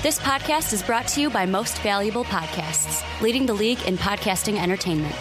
This podcast is brought to you by Most Valuable Podcasts, leading the league in podcasting entertainment.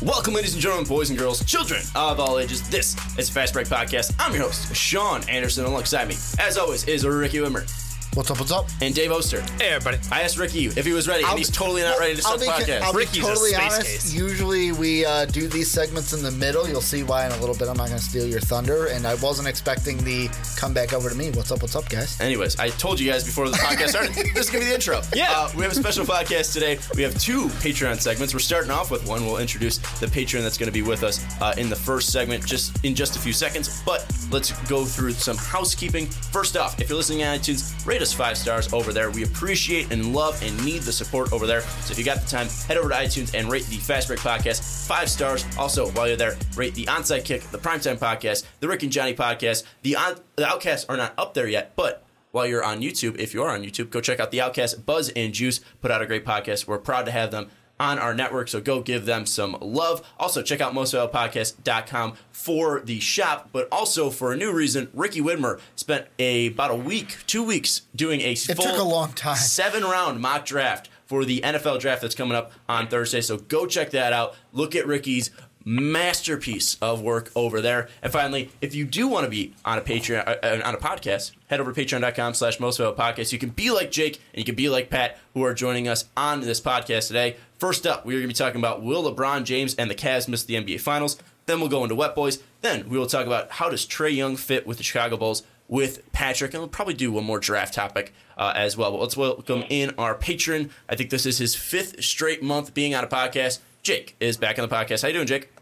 Welcome, ladies and gentlemen, boys and girls, children of all ages. This is Fast Break Podcast. I'm your host, Sean Anderson. Alongside me, as always, is Ricky Widmer What's up? What's up? and Dave Oster. Hey, everybody. I asked Ricky if he was ready, and he's totally not ready to start the I'll be, podcast. I'll be Ricky's a totally space honest. case. Usually we uh, do these segments in the middle. You'll see why in a little bit. I'm not going to steal your thunder, and I wasn't expecting the come back over to me. What's up? What's up, guys? Anyways, I told you guys before the podcast started, this is going to be the intro. Yeah. Uh, we have a special podcast today. We have two Patreon segments. We're starting off with one. We'll introduce the patron that's going to be with us uh, in the first segment just in just a few seconds. But let's go through some housekeeping. First off, if you're listening on iTunes, rate us five stars over there. We appreciate and love and need the support over there. So if you got the time, head over to iTunes and rate the Fast Break Podcast five stars. Also, while you're there, rate the Onside Kick, the Primetime Podcast, the Rick and Johnny Podcast. The, on- the Outcasts are not up there yet, but while you're on YouTube, if you are on YouTube, go check out the Outcast. Buzz and Juice put out a great podcast. We're proud to have them on our network, so go give them some love. Also, check out mostvaluablepodcast.com for the shop, but also for a new reason, Ricky Widmer spent a, about a week, two weeks, doing a full took a long time. seven round mock draft for the NFL draft that's coming up on Thursday. So go check that out. Look at Ricky's masterpiece of work over there. And finally, if you do want to be on a Patreon uh, on a podcast, head over to patreon.com slash most podcast. You can be like Jake and you can be like Pat, who are joining us on this podcast today. First up, we're going to be talking about will LeBron James and the Cavs miss the NBA Finals. Then we'll go into Wet Boys. Then we will talk about how does Trae Young fit with the Chicago Bulls with Patrick, and we'll probably do one more draft topic uh, as well. But let's welcome in our patron. I think this is his fifth straight month being on a podcast. Jake is back on the podcast. How you doing, Jake?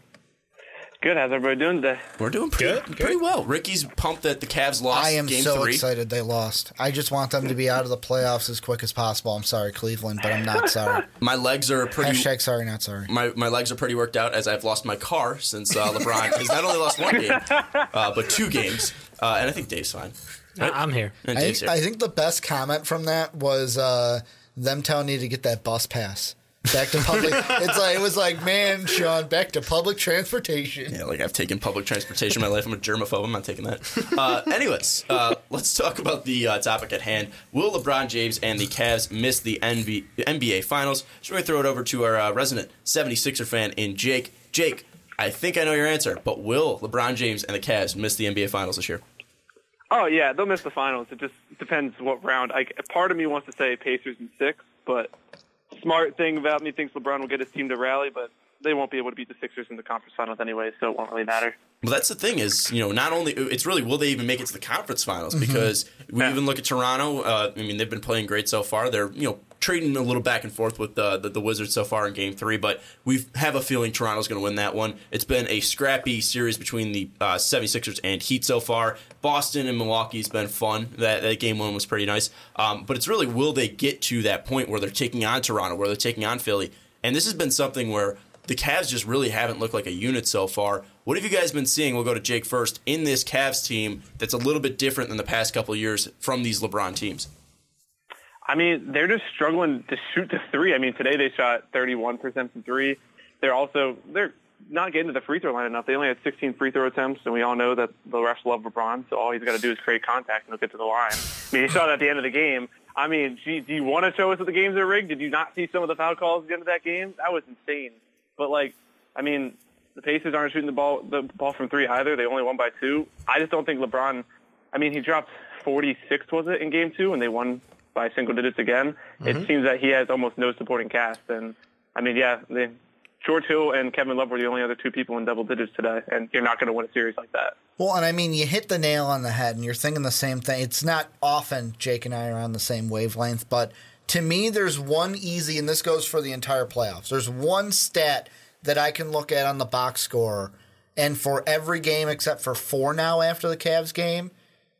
Good. How's everybody doing today? We're doing pretty, Good, pretty well. Ricky's pumped that the Cavs lost I am game so three. excited they lost. I just want them to be out of the playoffs as quick as possible. I'm sorry, Cleveland, but I'm not sorry. My legs are pretty. Hashtag sorry, not sorry. My, my legs are pretty worked out as I've lost my car since uh, LeBron has not only lost one game, uh, but two games. Uh, and I think Dave's fine. I'm here. And I Dave's think, here. I think the best comment from that was uh, them telling you to get that bus pass. Back to public. it's like it was like, man, Sean, back to public transportation. Yeah, like I've taken public transportation in my life. I'm a germaphobe. I'm not taking that. Uh, anyways, uh, let's talk about the uh, topic at hand. Will LeBron James and the Cavs miss the NB- NBA Finals? So we're going to throw it over to our uh, resident 76er fan in Jake. Jake, I think I know your answer, but will LeBron James and the Cavs miss the NBA Finals this year? Oh yeah, they'll miss the finals. It just depends what round. I, part of me wants to say Pacers in six, but smart thing about me thinks LeBron will get his team to rally, but they won't be able to beat the Sixers in the conference finals anyway, so it won't really matter. Well, that's the thing is, you know, not only it's really will they even make it to the conference finals because we Yeah. even look at Toronto. Uh, I mean, they've been playing great so far. They're you know trading a little back and forth with the the, the Wizards so far in Game Three, but we have a feeling Toronto's going to win that one. It's been a scrappy series between the uh, 76ers and Heat so far. Boston and Milwaukee's been fun. That, that game one was pretty nice. Um, but it's really will they get to that point where they're taking on Toronto, where they're taking on Philly, and this has been something where the Cavs just really haven't looked like a unit so far. What have you guys been seeing? We'll go to Jake first in this Cavs team that's a little bit different than the past couple years from these LeBron teams. I mean, they're just struggling to shoot the three. I mean, today they shot 31% from three. They're also they're not getting to the free throw line enough. They only had 16 free throw attempts, and we all know that the refs love LeBron, so all he's got to do is create contact and he'll get to the line. I mean, you saw that at the end of the game. I mean, gee, do you want to show us that the games are rigged? Did you not see some of the foul calls at the end of that game? That was insane. But like, I mean, the Pacers aren't shooting the ball the ball from three either. They only won by two. I just don't think LeBron. I mean, he dropped 46 was it in game two, and they won by single digits again. It mm-hmm. seems that he has almost no supporting cast, and I mean, yeah, they, George Hill and Kevin Love were the only other two people in double digits today, and you're not going to win a series like that. Well, and I mean, you hit the nail on the head, and you're thinking the same thing. It's not often Jake and I are on the same wavelength, but to me, there's one easy, and this goes for the entire playoffs. There's one stat that I can look at on the box score, and for every game except for four now after the Cavs game,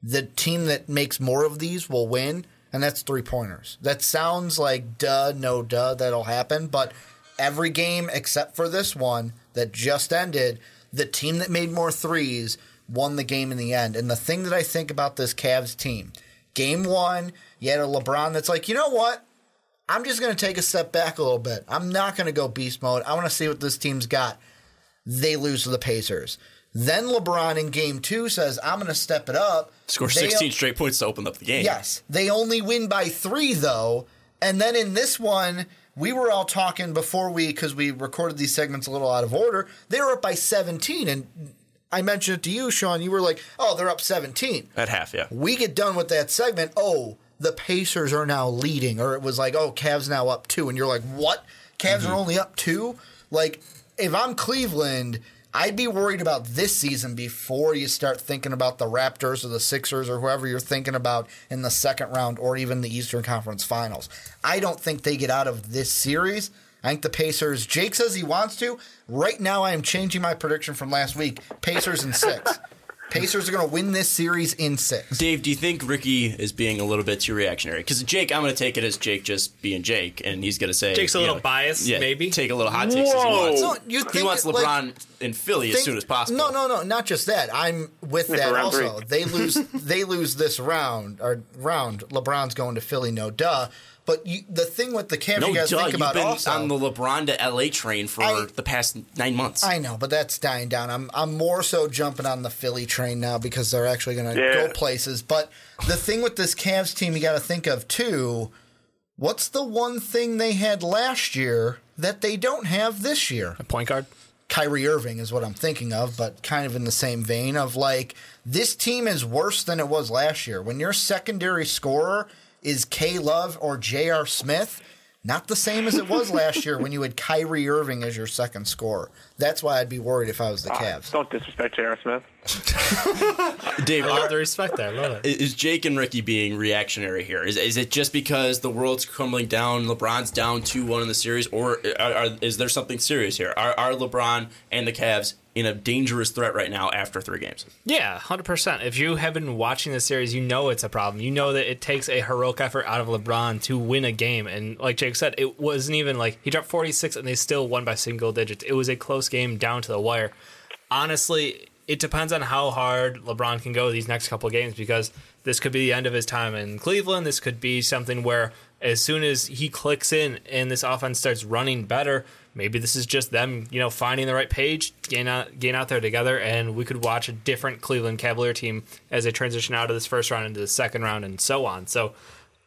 the team that makes more of these will win, and that's three pointers. That sounds like duh, no duh, that'll happen, but every game except for this one that just ended, the team that made more threes won the game in the end. And the thing that I think about this Cavs team, game one, you had a LeBron that's like, you know what? I'm just going to take a step back a little bit. I'm not going to go beast mode. I want to see what this team's got. They lose to the Pacers. Then LeBron in game two says, I'm going to step it up. Score They- 16 straight points to open up the game. Yes. They only win by three, though. And then in this one, we were all talking before we, because we recorded these segments a little out of order, they were up by 17. And I mentioned it to you, Sean. You were like, oh, they're up 17. At half, yeah. We get done with that segment. Oh, the Pacers are now leading. Or it was like, oh, Cavs now up two. And you're like, what? Cavs mm-hmm. are only up two? Like, if I'm Cleveland, I'd be worried about this season before you start thinking about the Raptors or the Sixers or whoever you're thinking about in the second round or even the Eastern Conference Finals. I don't think they get out of this series. I think the Pacers, Jake says he wants to. Right now, I am changing my prediction from last week Pacers in six. Pacers are going to win this series in six. Dave, do you think Ricky is being a little bit too reactionary? Because Jake, I'm going to take it as Jake just being Jake, and he's going to say Jake's a you little know, biased, yeah, maybe? take a little hot takes as he Whoa. wants. No, you he wants it, like, LeBron in Philly as soon as possible. No, no, no, not just that. I'm with Yeah, that also. three. They lose. they lose this round or round. LeBron's going to Philly, no duh. But you, the thing with the Cavs, No, you guys duh. think about You've been also. on the LeBron to LA train for I- the past nine months. I know, but that's dying down. I'm I'm more so jumping on the Philly train now because they're actually going to Yeah. go places. But the thing with this Cavs team, you got to think of too. What's the one thing they had last year that they don't have this year? A point guard. Kyrie Irving is what I'm thinking of, but kind of in the same vein of like this team is worse than it was last year. When your secondary scorer is K Love or J.R. Smith, not the same as it was last year when you had Kyrie Irving as your second scorer. That's why I'd be worried if I was the uh, Cavs. Don't disrespect J.R. Smith. Dave, I love are- the respect there. I love it. is Jake and Ricky being reactionary here? Is, is it just because the world's crumbling down, LeBron's down 2 1 in the series, or are, are, is there something serious here? Are, are LeBron and the Cavs in a dangerous threat right now after three games? Yeah, hundred percent. If you have been watching the series, you know it's a problem. You know that it takes a heroic effort out of LeBron to win a game. And like Jake said, it wasn't even like he dropped forty six and they still won by single digits. It was a close game down to the wire. Honestly, it depends on how hard LeBron can go these next couple games because this could be the end of his time in Cleveland. This could be something where as soon as he clicks in and this offense starts running better, maybe this is just them, you know, finding the right page, getting out, getting out there together, and we could watch a different Cleveland Cavalier team as they transition out of this first round into the second round and so on. So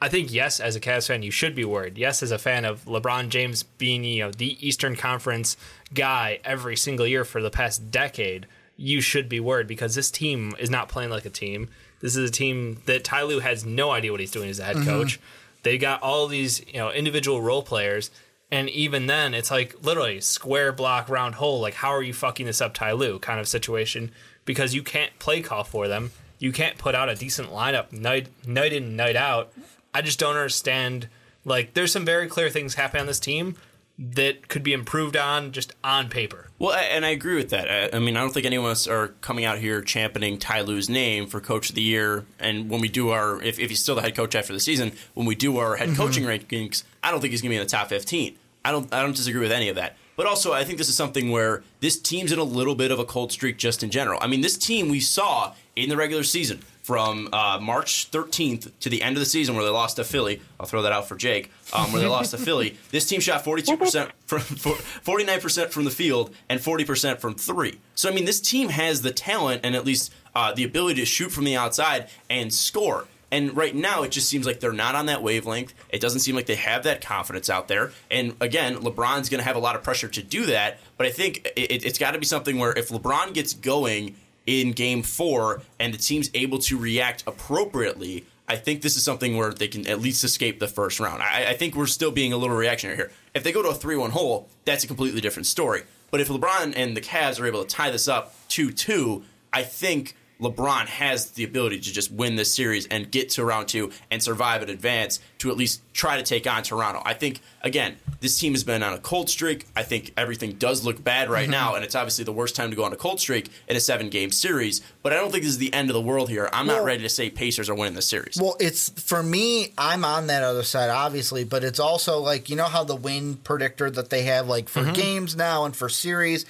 I think yes, as a Cavs fan, you should be worried. Yes, as a fan of LeBron James being you know the Eastern Conference guy every single year for the past decade, you should be worried because this team is not playing like a team. This is a team that Ty Lue has no idea what he's doing as a head mm-hmm. coach. They got all these you know individual role players, and even then, it's like literally square block round hole. Like how are you fucking this up, Ty Lue? Kind of situation because you can't play call for them. You can't put out a decent lineup night night in night out. I just don't understand. Like, there's some very clear things happening on this team that could be improved on just on paper. Well, and I agree with that. I, mean, I don't think any of us are coming out here championing Ty Lue's name for Coach of the Year. And when we do our, if, if he's still the head coach after the season, when we do our head mm-hmm. coaching rankings, I don't think he's going to be in the top 15. I don't, I don't disagree with any of that. But also, I think this is something where this team's in a little bit of a cold streak just in general. I mean, this team we saw in the regular season from uh, March 13th to the end of the season where they lost to Philly. I'll throw that out for Jake. Um, where they lost to Philly. This team shot 42% from 49% from the field and 40% from three. So I mean, this team has the talent and at least uh, the ability to shoot from the outside and score. And right now, it just seems like they're not on that wavelength. It doesn't seem like they have that confidence out there. And again, LeBron's going to have a lot of pressure to do that. But I think it, it's got to be something where if LeBron gets going in game four and the team's able to react appropriately, I think this is something where they can at least escape the first round. I, I think we're still being a little reactionary here. If they go to a 3 1 hole, that's a completely different story. But if LeBron and the Cavs are able to tie this up 2 2, I think LeBron has the ability to just win this series and get to round two and survive and advance to at least try to take on Toronto. I think, again, this team has been on a cold streak. I think everything does look bad right mm-hmm. now, and it's obviously the worst time to go on a cold streak in a seven game series. But I don't think this is the end of the world here. I'm not ready to say Pacers are winning this series. Well, it's for me. I'm on that other side, obviously, but it's also like you know how the win predictor that they have, like for mm-hmm. games now and for series.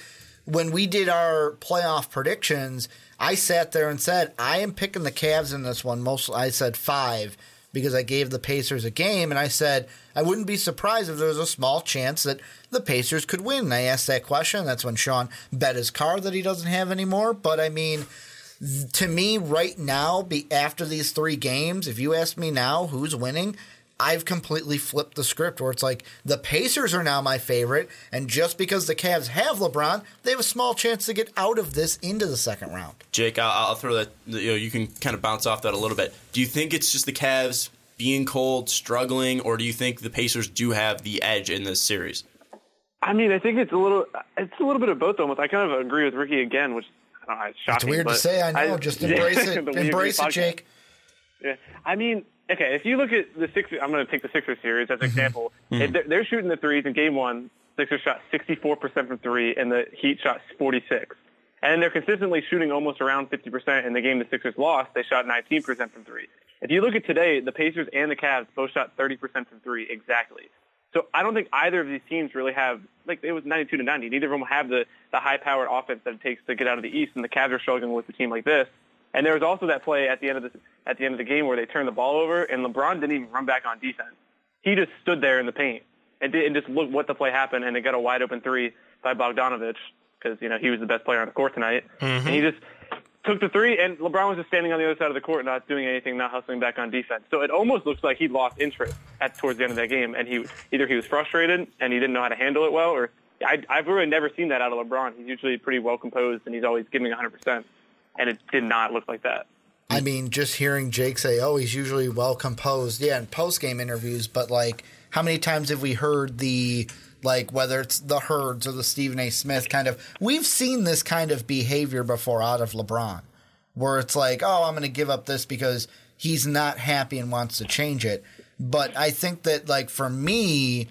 When we did our playoff predictions, I sat there and said I am picking the Cavs in this one. Most I said five because I gave the Pacers a game, and I said I wouldn't be surprised if there was a small chance that the Pacers could win. And I asked that question. That's when Sean bet his car that he doesn't have anymore. But I mean, to me, right now, be after these three games, if you ask me now who's winning, I've completely flipped the script where it's like the Pacers are now my favorite, and just because the Cavs have LeBron, they have a small chance to get out of this into the second round. Jake, I'll, I'll throw that. You know, you can kind of bounce off that a little bit. Do you think it's just the Cavs being cold, struggling, or do you think the Pacers do have the edge in this series? I mean, I think it's a little, it's a little bit of both. Almost, I kind of agree with Ricky again, which I don't know, it's shocking. It's weird to say. I know. just embrace it. Embrace Agree it, Jake. Yeah, I mean, okay, if you look at the Sixers, I'm going to take the Sixers series as an mm-hmm. example. Mm-hmm. If they're, they're shooting the threes in game one. Sixers shot 64% from three, and the Heat shot 46. And they're consistently shooting almost around 50%. In the game the Sixers lost, they shot 19% from three. If you look at today, the Pacers and the Cavs both shot 30% from three exactly. So I don't think either of these teams really have like it was 92 to 90. Neither of them have the the high powered offense that it takes to get out of the East, and the Cavs are struggling with a team like this. And there was also that play at the end of the at the end of the game where they turned the ball over, and LeBron didn't even run back on defense. He just stood there in the paint and, did, and just looked what the play happened, and they got a wide open three by Bogdanovic because you know he was the best player on the court tonight, mm-hmm. and he just took the three, and LeBron was just standing on the other side of the court, not doing anything, not hustling back on defense. So it almost looks like he lost interest at towards the end of that game, and he either he was frustrated and he didn't know how to handle it well, or I, I've really never seen that out of LeBron. He's usually pretty well composed, and he's always giving 100 percent, and it did not look like that. I mean, just hearing Jake say, "Oh, he's usually well composed," yeah, in post game interviews. But like, how many times have we heard the like whether it's the Herds or the Stephen A. Smith kind of? We've seen this kind of behavior before out of LeBron, where it's like, "Oh, I'm going to give up this because he's not happy and wants to change it." But I think that like for me,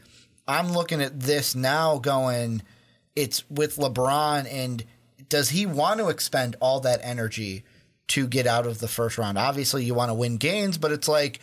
I'm looking at this now, going, it's with LeBron and does he want to expend all that energy to get out of the first round? Obviously, you want to win games, but it's like,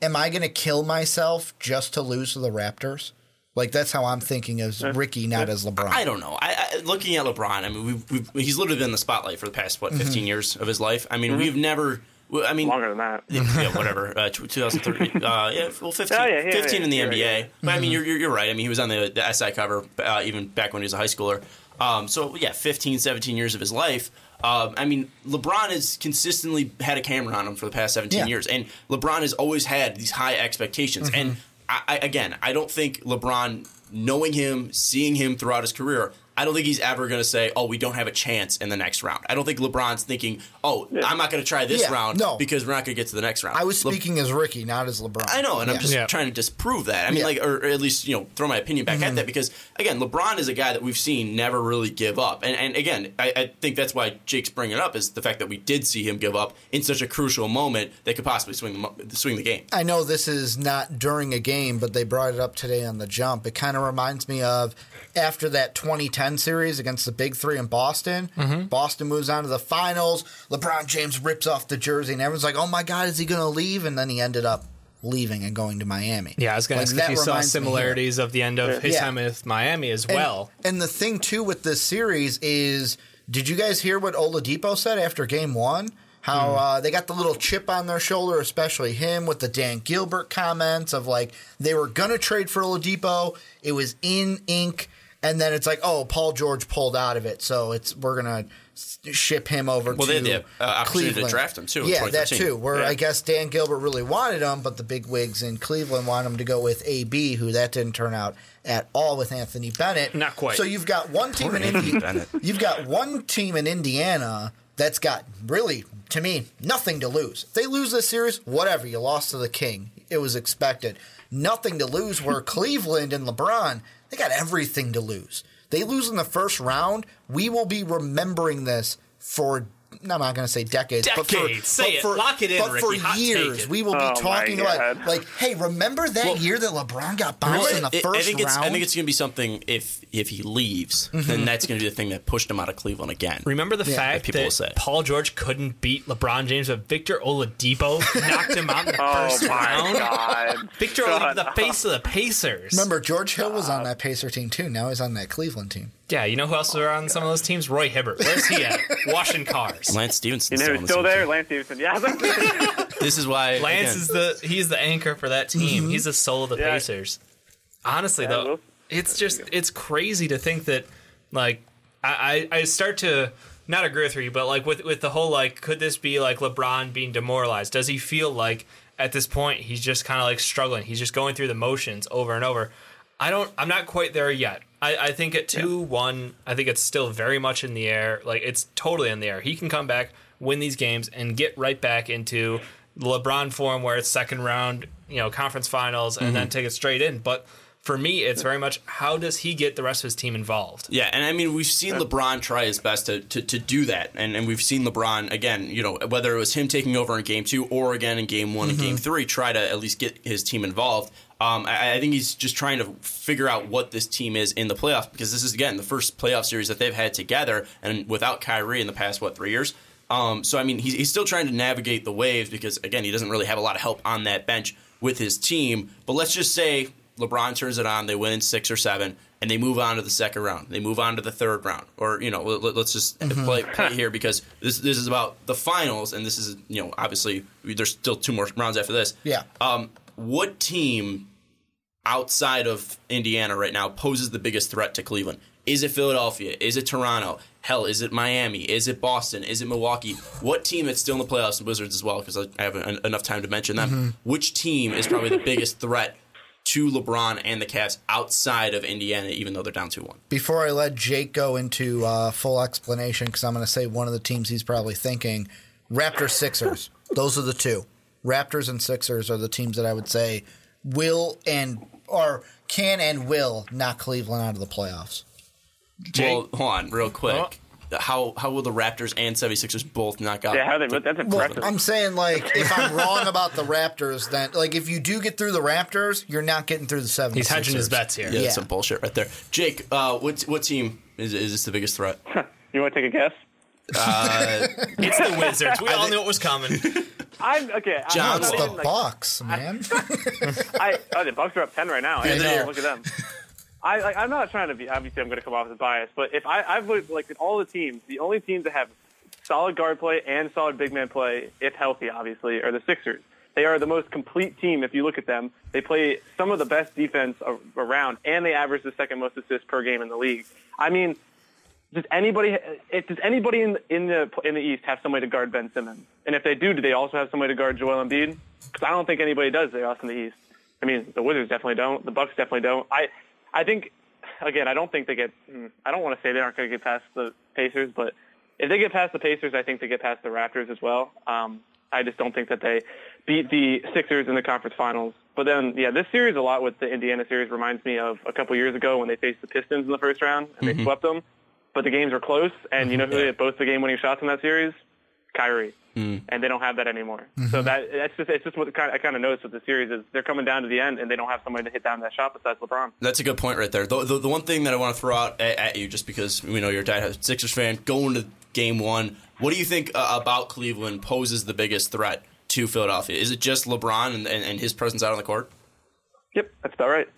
am I going to kill myself just to lose to the Raptors? Like that's how I'm thinking as Ricky, not as LeBron. I don't know. I, I looking at LeBron. I mean, we've, we've, he's literally been in the spotlight for the past what 15 years of his life. I mean, we've never. I mean, Longer than that. yeah, whatever. Uh, 2003. Uh, yeah, well, 15, Oh, yeah, yeah, 15 yeah, in the yeah, NBA. yeah. But I mean, you're, you're you're right. I mean, he was on the, the SI cover uh, even back when he was a high schooler. Um, so yeah, 15, 17 years of his life. Um, I mean, LeBron has consistently had a camera on him for the past 17 Yeah. years, and LeBron has always had these high expectations. And I, I, again, I don't think LeBron, knowing him, seeing him throughout his career, I don't think he's ever going to say, "Oh, we don't have a chance in the next round." I don't think LeBron's thinking, "Oh, I'm not going to try this Yeah, round no. because we're not going to get to the next round." I was Le- speaking as Ricky, not as LeBron. I know, and I'm just Yeah. trying to disprove that. I mean, Yeah. like, or, or at least you know, throw my opinion back Mm-hmm. at that because again, LeBron is a guy that we've seen never really give up, and and again, I, I think that's why Jake's bringing it up is the fact that we did see him give up in such a crucial moment that could possibly swing the swing the game. I know this is not during a game, but they brought it up today on the jump. It kind of reminds me of after that 2010 series against the Big Three in Boston. Mm-hmm. Boston moves on to the finals. LeBron James rips off the jersey, and everyone's like, "Oh my God, is he going to leave?" And then he ended up leaving and going to Miami. Yeah, I was going Like, to ask if you saw reminds me here. similarities of the end of his Yeah. time with Miami as And- well. And the thing too with this series is, did you guys hear what Oladipo said after Game One? How uh, they got the little chip on their shoulder, especially him, with the Dan Gilbert comments of like they were gonna trade for Oladipo, it was in ink, and then it's like, oh, Paul George pulled out of it, so it's we're gonna ship him over Well, to they had the, uh, opportunity to Cleveland. draft him, too, in Yeah, that 2013. too. Where Yeah. I guess Dan Gilbert really wanted him, but the big wigs in Cleveland want him to go with AB, who that didn't turn out at all with Anthony Bennett. Not quite. So you've got one team in Anthony Indiana. You've got one team in Indiana that's got really, to me, nothing to lose. If they lose this series, whatever. You lost to the King. It was expected. Nothing to lose. Where Cleveland and LeBron, they got everything to lose. They lose in the first round. We will be remembering this for. I'm not going to say decades, but for, Decades. Say but it. for, Lock it in, but for Ricky. Hot years, we will be Oh, talking about like, hey, remember that year that LeBron got bounced in the I- first I think it's round? I think it's going to be something if if he leaves, Mm-hmm. then that's going to be the thing that pushed him out of Cleveland again. Remember the Yeah. fact People will that say. Paul George couldn't beat LeBron James, but Victor Oladipo knocked him out in the Oh first my round. god. Victor Oladipo, the face of the Pacers. Remember, George Hill was on that Pacer team too. Now he's on that Cleveland team. Yeah, you know who else was on some of those teams? Roy Hibbert. Where's he at? Washing cars. Lance Stephenson You know still who's on the still there? team. Lance Stephenson. Yeah. this is why Lance again, is the he's the anchor for that team. Mm-hmm. He's the soul of the Yeah. Pacers. Honestly, Yeah, though, well- it's just it's crazy to think that like I, I I start to not agree with you, but like with with the whole like could this be like LeBron being demoralized? Does he feel like at this point he's just kind of like struggling? He's just going through the motions over and over. I don't. I'm not quite there yet. I, I think at two one, I think it's still very much in the air. Like it's totally in the air. He can come back, win these games, and get right back into LeBron form where it's second round, you know, conference finals, and mm-hmm. then take it straight in. But for me, it's very much how does he get the rest of his team involved? Yeah, and I mean we've seen LeBron try his best to, to, to do that, and and we've seen LeBron again, you know, whether it was him taking over in game two or again in game one and game three, try to at least get his team involved. Um, I, I think he's just trying to figure out what this team is in the playoffs because this is again the first playoff series that they've had together, and without Kyrie in the past what three years. Um, so I mean he's, he's still trying to navigate the waves because again he doesn't really have a lot of help on that bench with his team. But let's just say LeBron turns it on, they win six or seven, and they move on to the second round. They move on to the third round, or you know, let, us just play, play here because this this is about the finals, and this is you know obviously there's still two more rounds after this. Yeah. Um, what team outside of Indiana right now poses the biggest threat to Cleveland? Is it Philadelphia? Is it Toronto? Hell, is it Miami? Is it Boston? Is it Milwaukee? What team that's still in the playoffs and Wizards as well? Because I I haven't enough time to mention them. Which team is probably the biggest threat to LeBron and the Cavs outside of Indiana, even though they're down two one? Before I let Jake go into uh, full explanation, because I'm going to say one of the teams he's probably thinking, Raptors Sixers. Those are the two. Raptors and Sixers are the teams that I would say will and or can and will knock Cleveland out of the playoffs. Well, hold on, real quick. How how will the Raptors and 76ers both knock out? Yeah, how they? That's impressive. I'm saying like if I'm wrong about the Raptors, then like if you do get through the Raptors, you're not getting through the 76ers. He's hedging his bets here. yeah, that's some bullshit right there. Jake, uh, what what team is is this the biggest threat? you want to take a guess? It's the Wizards. We all knew it was coming. I'm okay. John, I'm It's the even, like, Bucks, man. I oh, the Bucks are up ten right now. Yeah, I know. Look at them. I like, I'm not trying to be. Obviously, I'm going to come off as biased, but if I I've looked like at all the teams, the only teams that have solid guard play and solid big man play, if healthy, obviously, are the Sixers. They are the most complete team if you look at them. They play some of the best defense around, and they average the second most assists per game in the league. I mean, does anybody does anybody in in the in the East have somebody to guard Ben Simmons? And if they do, do they also have somebody to guard Joel Embiid? Because I don't think anybody does there else in the East. I mean, the Wizards definitely don't. The Bucks definitely don't. I I think again, I don't think they get. hmm, I don't want to say they aren't going to get past the Pacers, but if they get past the Pacers, I think they get past the Raptors as well. Um, I just don't think that they beat the Sixers in the conference finals. But then, yeah, this series a lot with the Indiana series reminds me of a couple years ago when they faced the Pistons in the first round and they swept them. But the games were close, and you know who hit both the game-winning shots in that series? Kyrie. And they don't have that anymore. So that that's just it's just what kind I kind of noticed with the series is they're coming down to the end and they don't have somebody to hit down that shot besides LeBron. That's a good point right there. The, the, the one thing that I want to throw out at, at you, just because we know you're a diehard Sixers fan, going to game one, what do you think uh, about Cleveland poses the biggest threat to Philadelphia? Is it just LeBron and, and, and his presence out on the court? Yep, that's about right.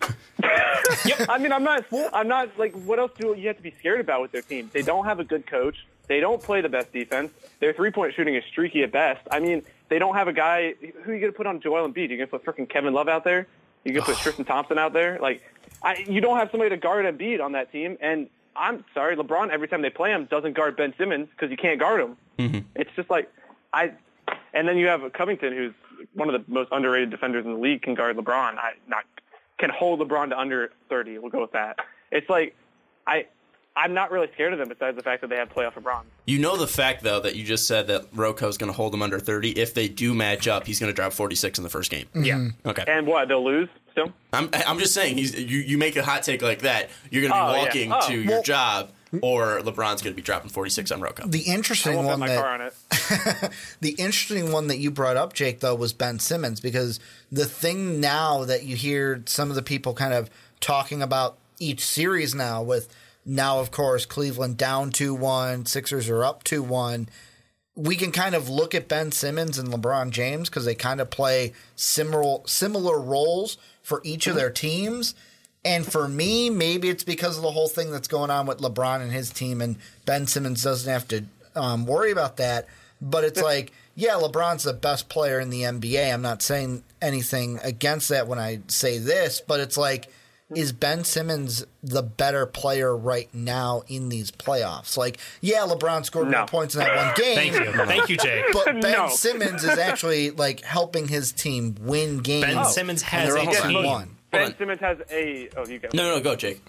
yep. I mean, I'm not. I'm not like. What else do you have to be scared about with their team? They don't have a good coach. They don't play the best defense. Their three point shooting is streaky at best. I mean, they don't have a guy. Who are you going to put on Joel Embiid? You're going to put freaking Kevin Love out there? You going to put Tristan Thompson out there? Like, I, you don't have somebody to guard Embiid on that team. And I'm sorry, LeBron. Every time they play him, doesn't guard Ben Simmons because you can't guard him. Mm-hmm. It's just like I. And then you have Covington, who's one of the most underrated defenders in the league, can guard LeBron. I not can hold LeBron to under 30. We'll go with that. It's like I I'm not really scared of them besides the fact that they have playoff LeBron. You know the fact, though, that you just said that Roko's going to hold them under 30. If they do match up, he's going to drop 46 in the first game. Yeah. Mm-hmm. Okay. And what they'll lose still. I'm, I'm just saying, he's, you, you make a hot take like that, you're going to be Oh, yeah. walking Oh. to your job, or LeBron's going to be dropping 46 on Roko. The interesting one that on. The interesting one that you brought up, Jake, though, was Ben Simmons because the thing now that you hear some of the people kind of talking about each series now, with now, of course, Cleveland down 2 1, Sixers are up 2 1. We can kind of look at Ben Simmons and LeBron James because they kind of play similar similar roles for each of their teams. And for me, maybe it's because of the whole thing that's going on with LeBron and his team, and Ben Simmons doesn't have to um, worry about that. But it's like yeah, LeBron's the best player in the NBA. I'm not saying anything against that when I say this, but it's like, Mm-hmm. is Ben Simmons the better player right now in these playoffs? Like, yeah, LeBron scored No. more points in that one game. Thank you, thank you, Jake. But Ben No. Simmons is actually like helping his team win games. Ben oh. Simmons has they're a up team. 1. Hold Ben. Simmons has a. Oh, you go. No, no, go, Jake.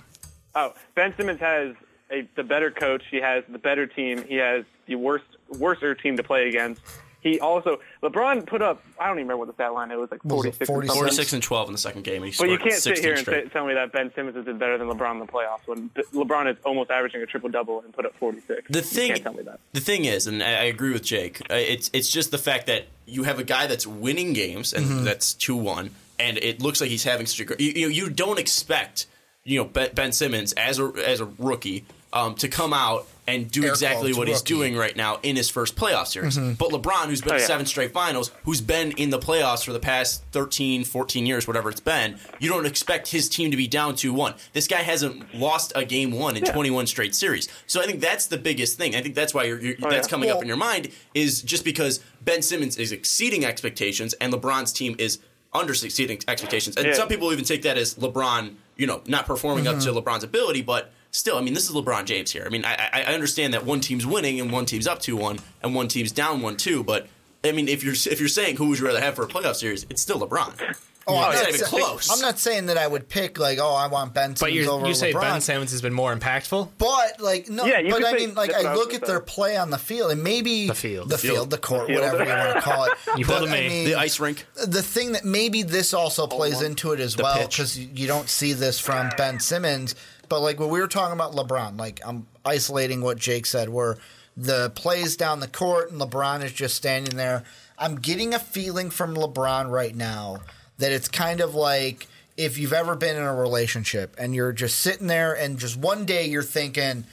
Oh, Ben Simmons has a the better coach. He has the better team. He has the worst worser team to play against. He also LeBron put up. I don't even remember what the stat line. It was like Was 46. or 46? and 12 in the second game. And he But you can't sit here and say, tell me that Ben Simmons has been better than LeBron in the playoffs when LeBron is almost averaging a triple double and put up 46. The you thing, can't tell me that. the thing is, and I, I agree with Jake. Uh, it's it's just the fact that you have a guy that's winning games, and Mm-hmm. that's two one, and it looks like he's having such a great. You, you, you don't expect you know Ben, ben Simmons as a as a rookie um, to come out and do Air exactly quotes, what he's doing right now in his first playoff series. Mm-hmm. But LeBron, who's been Oh, to yeah. seven straight finals, who's been in the playoffs for the past 13, 14 years, whatever it's been, you don't expect his team to be down 2 1. This guy hasn't lost a game one in 21 straight series. So I think that's the biggest thing. I think that's why you're, you're, Oh, that's yeah. coming up in your mind is just because Ben Simmons is exceeding expectations and LeBron's team is under exceeding expectations. And Yeah. some people even take that as LeBron, you know, not performing up to Mm-hmm. LeBron's ability, but still, I mean, this is LeBron James here. I mean, I, I I understand that one team's winning and one team's up 2 1 and one team's down 1 2, but I mean, if you're if you're saying who would you rather have for a playoff series, it's still LeBron. Oh, I'm, it's not not even sa- close. I'm not saying that I would pick like, oh, I want Ben Simmons But you over you say LeBron. Ben Simmons has been more impactful. But like no, Yeah, but I mean like I I look at their play on the field and maybe The field. the The field. field, the court, field. whatever you want to call it. You But, pulled a I me. mean, The ice rink. the thing that maybe this also plays into it as well because you don't see this from Ben Simmons. But like when we were talking about LeBron, like I'm isolating what Jake said, where the plays down the court and LeBron is just standing there. I'm getting a feeling from LeBron right now that it's kind of like if you've ever been in a relationship and you're just sitting there and just one day you're thinking,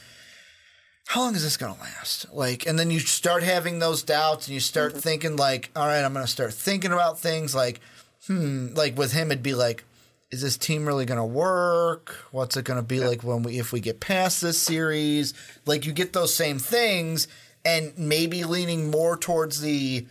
how long is this going to last? Like, and then you start having those doubts and you start thinking, like, all right, I'm going to start thinking about things like, hmm, like with him, it'd be like, is this team really going to work? What's it going to be like when we, if we get past this series? Like, you get those same things and maybe leaning more towards the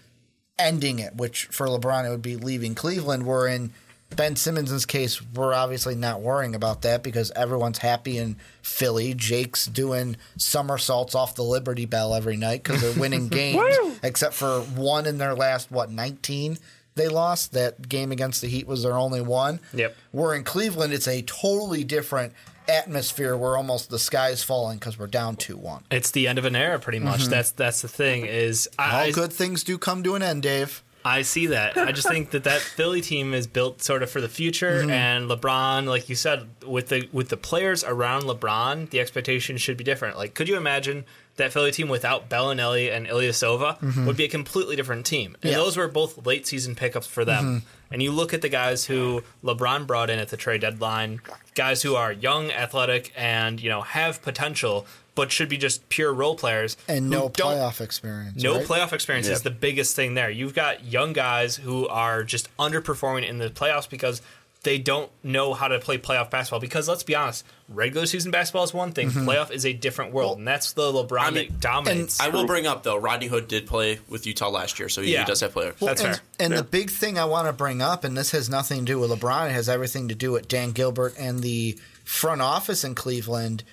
ending it, which for LeBron, it would be leaving Cleveland, where in Ben Simmons' case, we're obviously not worrying about that because everyone's happy in Philly. Jake's doing somersaults off the Liberty Bell every night because they're winning games, except for one in their last, what, 19 they lost? That game against the Heat was their only one. Yep. We're in Cleveland, it's a totally different atmosphere where almost the sky is falling because we're down 2 1. It's the end of an era, pretty much. Mm-hmm. That's that's the thing. Is I, All good things do come to an end, Dave. I see that. I just think that that Philly team is built sort of for the future, mm-hmm. and LeBron, like you said, with the with the players around LeBron, the expectation should be different. Like, could you imagine that Philly team without Belinelli and Ilyasova mm-hmm. would be a completely different team? And Yeah. those were both late season pickups for them. Mm-hmm. And you look at the guys who LeBron brought in at the trade deadline, guys who are young, athletic, and you know have potential, but should be just pure role players And no playoff experience. no right? playoff experience is the biggest thing there. You've got young guys who are just underperforming in the playoffs because they don't know how to play playoff basketball. Because let's be honest, regular season basketball is one thing, mm-hmm. playoff is a different world, and that's the LeBron I mean, that dominates. I will bring up though, Rodney Hood did play with Utah last year, so he, Yeah. he does have player. Well, That's and, fair. And the big thing I want to bring up, and this has nothing to do with LeBron, it has everything to do with Dan Gilbert and the front office in Cleveland.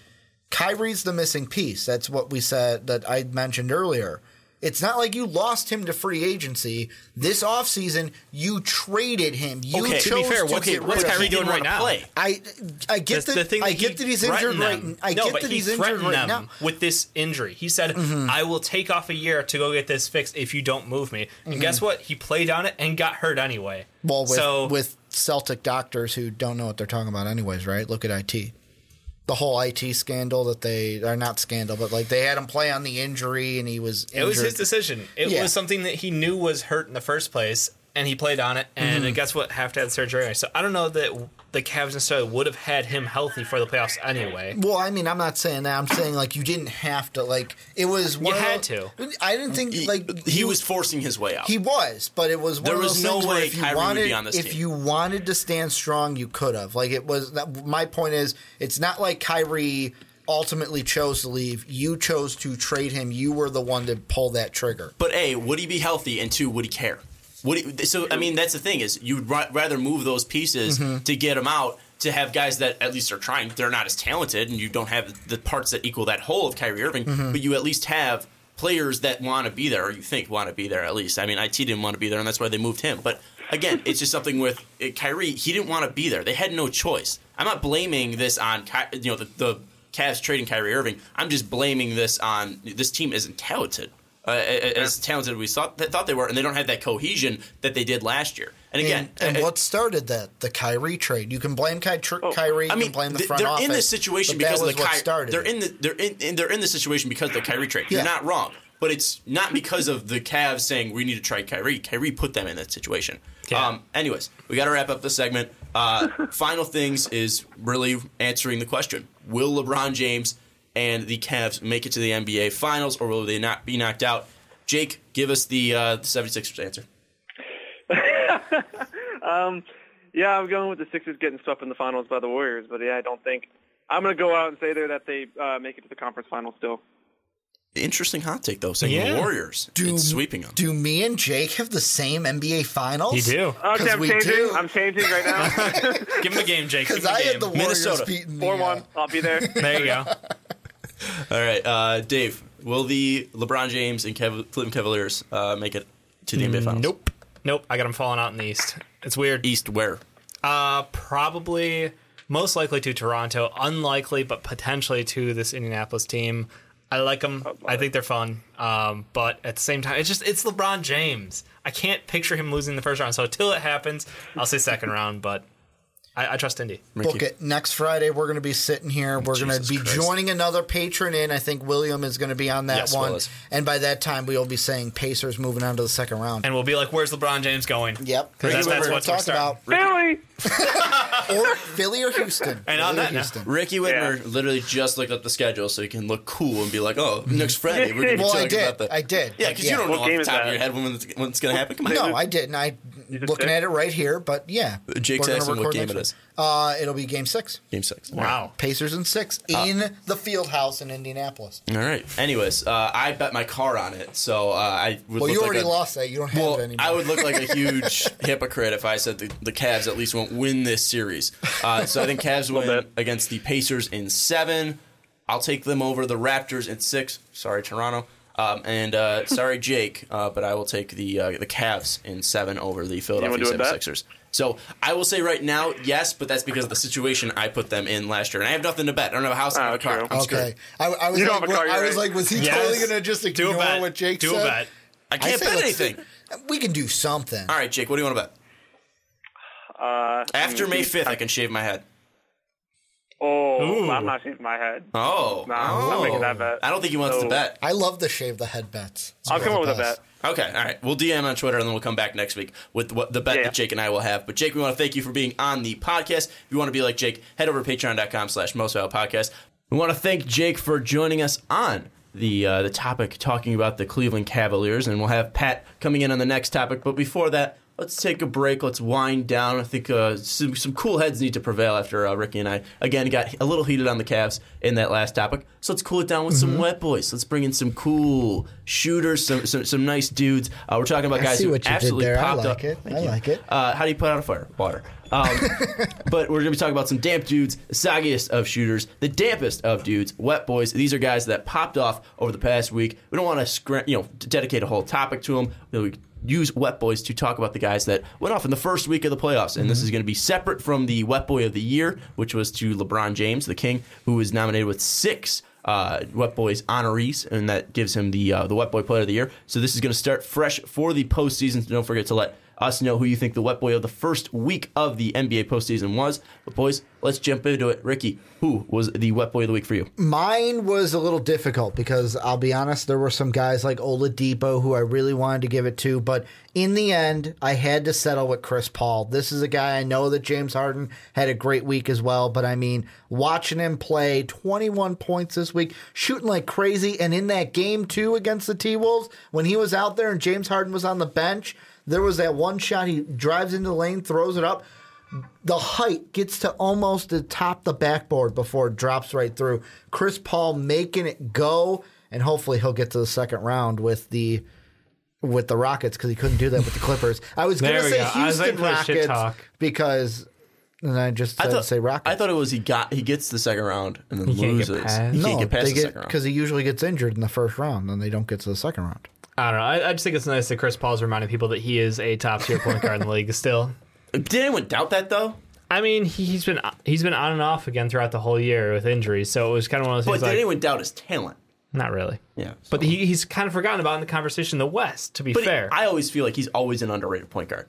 Kyrie's the missing piece. That's what we said that I mentioned earlier. It's not like you lost him to free agency. This offseason, you traded him. You Okay. chose To be fair, to what's- get what's rid of Kyrie him. doing didn't right now? Play. I I get That's that. the thing I get that he's injured threatened right. them. I no, get but that he he's injured threatened right them now. Mm-hmm. with this injury. He said, "I will take off a year to go get this fixed if you don't move me." And guess what? He played on it and got hurt anyway. Mm-hmm. Well, with, so with Celtic doctors who don't know what they're talking about, anyways, right? Look at IT. The whole IT scandal that they are not scandal, but like they had him play on the injury and he was injured. It was his decision. It Yeah. was something that he knew was hurt in the first place, and he played on it. And Mm-hmm. guess what? Have to have surgery. So I don't know that the Cavs necessarily would have had him healthy for the playoffs anyway. Well, I mean, I'm not saying that. I'm saying like you didn't have to. Like it was. One of had those- to. I didn't think He, like he was forcing his way out. He was, but it was one There of was those no things way if you Kyrie would wanted, be on this team. if team. you wanted to stand strong, you could have. Like it was. That, my point is, it's not like Kyrie ultimately chose to leave. You chose to trade him. You were the one to pull that trigger. But A, would he be healthy? And two, would he care? Would he, so I mean, that's the thing is you'd ra- rather move those pieces to get them out to have guys that at least are trying. They're not as talented, and you don't have the parts that equal that whole of Kyrie Irving. But you at least have players that want to be there, or you think want to be there at least. I mean, it didn't want to be there, and that's why they moved him. But again, it's just something with uh, Kyrie. He didn't want to be there. They had no choice. I'm not blaming this on Ky- you know the, the Cavs trading Kyrie Irving. I'm just blaming this on this team isn't talented. Uh, as talented as we thought, they thought they were, and they don't have that cohesion that they did last year. And again, and, and uh, what started that? The Kyrie trade. You can blame Ky- tr- Kyrie. I mean, can blame the front they're office. in this situation but that because of was the what Kyrie. started. They're in the they're in, in they're in the situation because of the Kyrie trade. You're not wrong, but it's not because of the Cavs saying we need to trade Kyrie. Kyrie put them in that situation. Yeah. Um, anyways, we got to wrap up the segment. Uh, final things is really answering the question: Will LeBron James and the Cavs make it to the NBA Finals, or will they not be knocked out? Jake, give us the uh, the 76ers answer. Yeah, I'm going with the Sixers getting swept in the finals by the Warriors, but yeah, I don't think I'm going to go out and say there that they uh, make it to the conference finals still. Interesting hot take though, saying Yeah. the Warriors it's sweeping them. Do me and Jake have the same NBA Finals? You do. Okay, 'Cause I'm we changing. do. I'm changing right now. Give him a game, Jake. Give Because him a I game. had the Warriors Minnesota. beating Four one. I'll be there. There you go. All right, uh, Dave. Will the LeBron James and Kev- Cleveland Cavaliers uh, make it to the NBA Finals? Nope. Nope. I got them falling out in the East. It's weird. East where? Uh, probably most likely to Toronto. Unlikely, but potentially to this Indianapolis team. I like them. I think they're fun. Um, but at the same time, it's just it's LeBron James. I can't picture him losing the first round. So until it happens, I'll say second round. But I, I trust Indy. Book it. Next Friday, we're going to be sitting here. We're going to be Christ. joining another patron in. I think William is going to be on that Yes, one. Will is. And by that time, we will be saying Pacers moving on to the second round. And we'll be like, "Where's LeBron James going?" yep. Because that's, what that's we're what we're talking about. Philly. Or Philly or Houston. And on Philly or that note- Houston. Ricky Widmer literally just looked up the schedule so he can look cool and be like, "Oh, next Friday we're going to be Well, talking about the." I did. Yeah, because Yeah. you don't What know off the top of your head when it's, when it's going to happen. Come on, No, I didn't. I just looking did? at it right here, but yeah. Jake's We're asking what record game it is. Uh, it'll be Game Six. Game six. Wow. Pacers in six Uh, in the field house in Indianapolis. All right. Anyways, uh, I bet my car on it, so uh, I would. Well, look you like already a- lost that. You don't have Well, it anymore. I would look like a huge hypocrite if I said the, the Cavs at least won't win this series. Uh, so I think Cavs win bit. against the Pacers in seven. I'll take them over the Raptors in six. Sorry, Toronto. Um, and uh, sorry, Jake, uh, but I will take the uh, the Cavs in seven over the Philadelphia do a 76ers. So I will say right now, yes, but that's because of the situation I put them in last year, and I have nothing to bet. I don't have a house, I don't have a car. true. I'm screwed. Okay, I, I was You like, don't have a car, I you're was right. like, was he Yes. totally gonna just Do ignore a what Jake Do said? a bet. I can't say bet anything. We can do something. All right, Jake, what do you want to bet? Uh, After May 5th, I can shave my head. Oh, Ooh. I'm not shaving my head. Oh. No, I'm not making that bet. I don't think he wants So- to bet. I love the shave the head bets. It's I'll come up with the a best. bet. Okay, all right. We'll DM on Twitter and then we'll come back next week with what the bet Yeah. that Jake and I will have. But Jake, we want to thank you for being on the podcast. If you want to be like Jake, head over to patreon.com slash most Valuable podcast. We want to thank Jake for joining us on the uh, the topic talking about the Cleveland Cavaliers, and we'll have Pat coming in on the next topic. But before that, let's take a break. Let's wind down. I think uh, some, some cool heads need to prevail after uh, Ricky and I, again, got a little heated on the Cavs in that last topic. So let's cool it down with some wet boys. Let's bring in some cool shooters, some some, some nice dudes. Uh, we're talking about I guys see who what you did absolutely there. I like up. it. Thank I you. like it. Uh, how do you put out a fire? Water. Um, but we're going to be talking about some damp dudes, the soggiest of shooters, the dampest of dudes, wet boys. These are guys that popped off over the past week. We don't want to, scr- you know, dedicate a whole topic to them. We use wet boys to talk about the guys that went off in the first week of the playoffs, and this is going to be separate from the wet boy of the year, which was to LeBron James, the King, who was nominated with six uh, Wet Boys honorees, and that gives him the uh, the Wet Boy Player of the Year. So this is going to start fresh for the postseason. So don't forget to let us know who you think the Wet Boy of the first week of the NBA postseason was. But boys, let's jump into it. Ricky, who was the Wet Boy of the week for you? Mine was a little difficult because I'll be honest, there were some guys like Oladipo who I really wanted to give it to, but in the end, I had to settle with Chris Paul. This is a guy I know that James Harden had a great week as well, but I mean, watching him play 21 points this week, shooting like crazy, and in that game too against the T Wolves, when he was out there and James Harden was on the bench, there was that one shot he drives into the lane, throws it up. the height gets to almost the top the backboard before it drops right through. Chris Paul making it go, and hopefully he'll get to the second round with the with the Rockets because he couldn't do that with the Clippers. I was going to say go. Houston waiting for the shit Rockets talk. because, and I just I said thought, say Rockets. I thought it was he got he gets the second round and then He can't get loses. past- He no, can't get past they the get second round. because he usually gets injured in the first round, then they don't get to the second round. I don't know. I, I just think it's nice that Chris Paul's reminding people that he is a top tier point guard in the league still. Did anyone doubt that though? I mean, he, he's been he's been on and off again throughout the whole year with injuries, so it was kind of one of those But did like anyone doubt his talent? not really. Yeah, But he, he's kind of forgotten about in the conversation in the West. To be But fair, I always feel like he's always an underrated point guard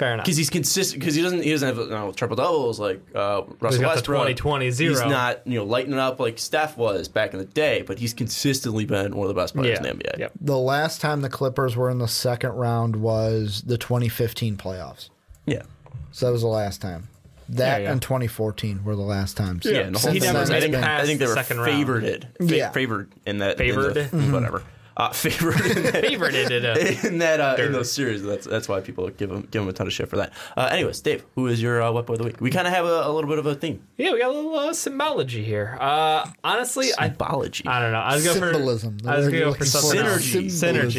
fair enough. because he's consistent. Because he doesn't he doesn't have you know, triple doubles like uh, Russell got Westbrook. 20-20 zero. He's not you know lighting it up like Steph was back in the day, but he's consistently been one of the best players yeah, in the NBA. Yep. The last time the Clippers were in the second round was the 2015 playoffs. Yeah. So that was the last time. That Yeah, yeah. and 2014 were the last times. Yeah, and the whole He thing never was, made I it think, I past think they were second round. favored, fa- Yeah. favored in that Favored? in the- whatever, uh, favored in that, Favorite it. uh, in that uh, in those series. That's that's why people give him give him a ton of shit for that. Uh, anyways, Dave, who is your uh, wet boy of the week? We kind of have a, a little bit of a theme. Yeah, we got a little uh, symbology here. Uh, honestly, I Symbology. I don't know. I was going for Symbolism. The I was going to you're go for looking for. something else. Synergy.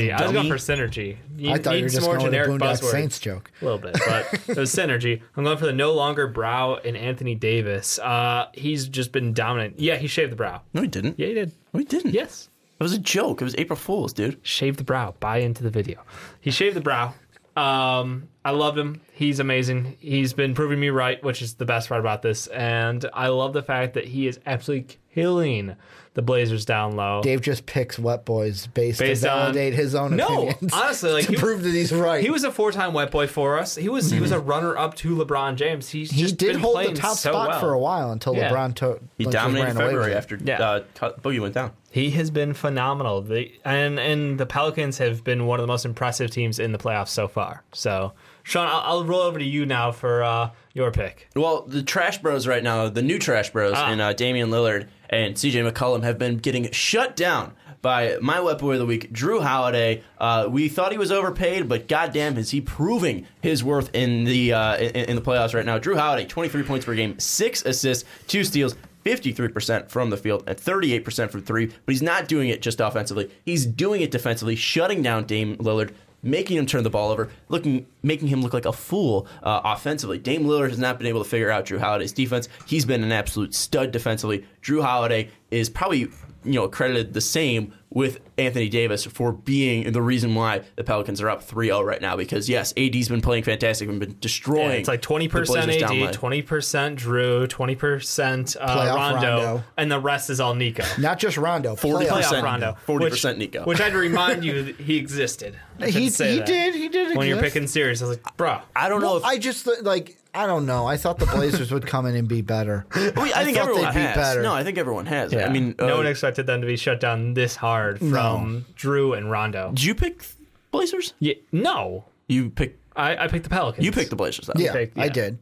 Synergy. I was going for synergy. You I thought you were just more going with a generic Boondock buzzwords. Saints joke. A little bit, but it was synergy. I'm going for the no longer brow in Anthony Davis. Uh, he's just been dominant. Yeah, he shaved the brow. no, he didn't. Yeah, he did. No, he didn't. Yes. It was a joke. It was April Fool's, dude. Shave the brow. Buy into the video. He shaved the brow. Um, I loved him. He's amazing. He's been proving me right, which is the best part about this. And I love the fact that he is absolutely killing the Blazers down low. Dave just picks wet boys based, Based to on- validate his own No, opinions. honestly, like to he- prove that he's right. He was a four-time wet boy for us. He was he was a runner-up to LeBron James. He's he just did hold the top so spot well. for a while until Yeah. LeBron took. He like, dominated ran February it. after Yeah. uh, Boogie went down. He has been phenomenal. The, and and the Pelicans have been one of the most impressive teams in the playoffs so far. So, Sean, I'll, I'll roll over to you now for uh, your pick. Well, the Trash Bros right now, the new Trash Bros, Ah. and uh, Damian Lillard and CJ McCollum have been getting shut down by my wet boy of the week, Jrue Holiday. Uh, we thought he was overpaid, but goddamn, is he proving his worth in the uh, in, in the playoffs right now? Jrue Holiday, 23 points per game, six assists, two steals. 53% from the field and 38% from three, but he's not doing it just offensively. He's doing it defensively, shutting down Dame Lillard, making him turn the ball over, looking, making him look like a fool uh, offensively. Dame Lillard has not been able to figure out Jrue Holiday's defense. He's been an absolute stud defensively. Jrue Holiday is probably you know credited the same with Anthony Davis for being the reason why the Pelicans are up 3-0 right now. Because yes, AD's been playing fantastic and been destroying. it's like twenty the percent Blazers down AD, twenty percent Jrue, twenty percent uh, Rondo, Rondo. and the rest is all Nico. Not just Rondo. 40%. playoff. Playoff Rondo, 40% which, Nico. Which I'd remind you that he existed. He, should he that. did. He did. When you're picking series, I was like, bro, I don't know if I just like I don't know. I thought the Blazers would come in and be better. Well, I, think everyone they'd be has. better. No, I think everyone has. yeah. I mean, no uh, one expected them to be shut down this hard from Jrue and Rondo. did you pick Blazers? Yeah, no, You picked. I, I picked the Pelicans. You picked the Blazers. Though. Yeah, picked- I yeah. did.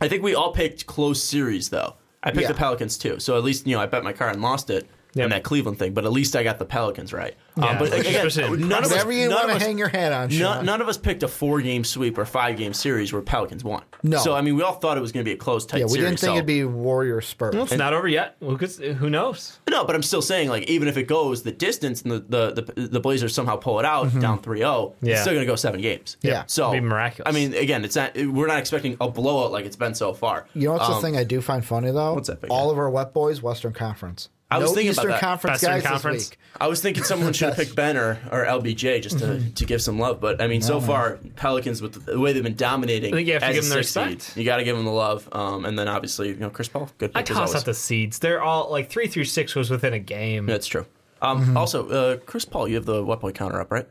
I think we all picked close series though. I picked Yeah. the Pelicans too. So at least you know I bet my car and lost it Yep. in that Cleveland thing. But at least I got the Pelicans right. Yeah, um, but again, none of us, you none of us, hang your hat on, none, none of us picked a four game sweep or five game series where Pelicans won. No. So I mean, we all thought it was going to be a close, tight yeah, we series. didn't think so- it'd be Warrior Spurs. Well, it's not over yet. Who, could, who knows? No, but I'm still saying, like, even if it goes the distance and the the, the, the Blazers somehow pull it out down 3 0, Yeah. it's still going to go seven games. Mm-hmm. Yeah. So, It'd be miraculous. I mean, again, it's not, we're not expecting a blowout like it's been so far. You know what's Um, the thing I do find funny though? what's that thing? All of our wet boys, Western Conference. I was no thinking about that. Conference Western guys Conference? this week. I was thinking someone should have picked Ben or, or LBJ just to, Mm-hmm. to give some love. But, I mean, so far, Pelicans, with the way they've been dominating, I think you have to give them their sixth seed. You got to give them the love. Um, and then, obviously, you know, Chris Paul, good I pick as toss always. out the seeds. They're all like three through six was within a game. That's true. Um, Mm-hmm. Also, uh, Chris Paul, you have the wet boy counter up, right?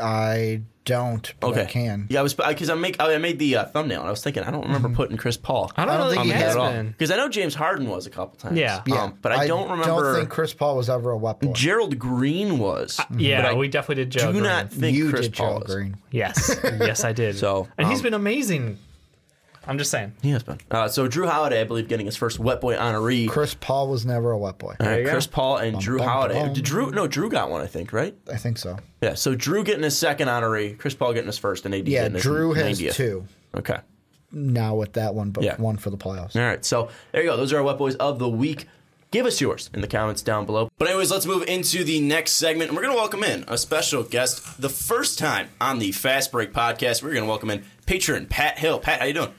I don't, but Okay. I can. Yeah, I was because I make I made the uh, thumbnail and I was thinking I don't remember putting Chris Paul. I don't, I don't think he he has has been. because I know James Harden was a couple times. Yeah. Yeah, um, but I don't remember. don't think Chris Paul was ever a weapon. Gerald Green was. Yeah, but I we definitely did. Joe do Green. not think you Chris did Paul Joe is. Green. Yes, yes, I did. So, and he's been amazing. I'm just saying. He has been. Uh, so Jrue Holiday, I believe, getting his first wet boy honoree. Chris Paul was never a wet boy. All right, you go. Chris Paul and Jrue bum, Holiday. bum. Did Jrue? No, Jrue got one, I think. Right? I think so. Yeah. So Jrue getting his second honoree, Chris Paul getting his first, and AD Yeah, getting his Jrue has 90th. two. Okay. now with that one, but Yeah. one for the playoffs. All right, so there you go. Those are our wet boys of the week. Give us yours in the comments down below. But anyways, let's move into the next segment, and we're going to welcome in a special guest. The first time on the Fast Break podcast, we're going to welcome in patron Pat Hill. Pat, how you doing?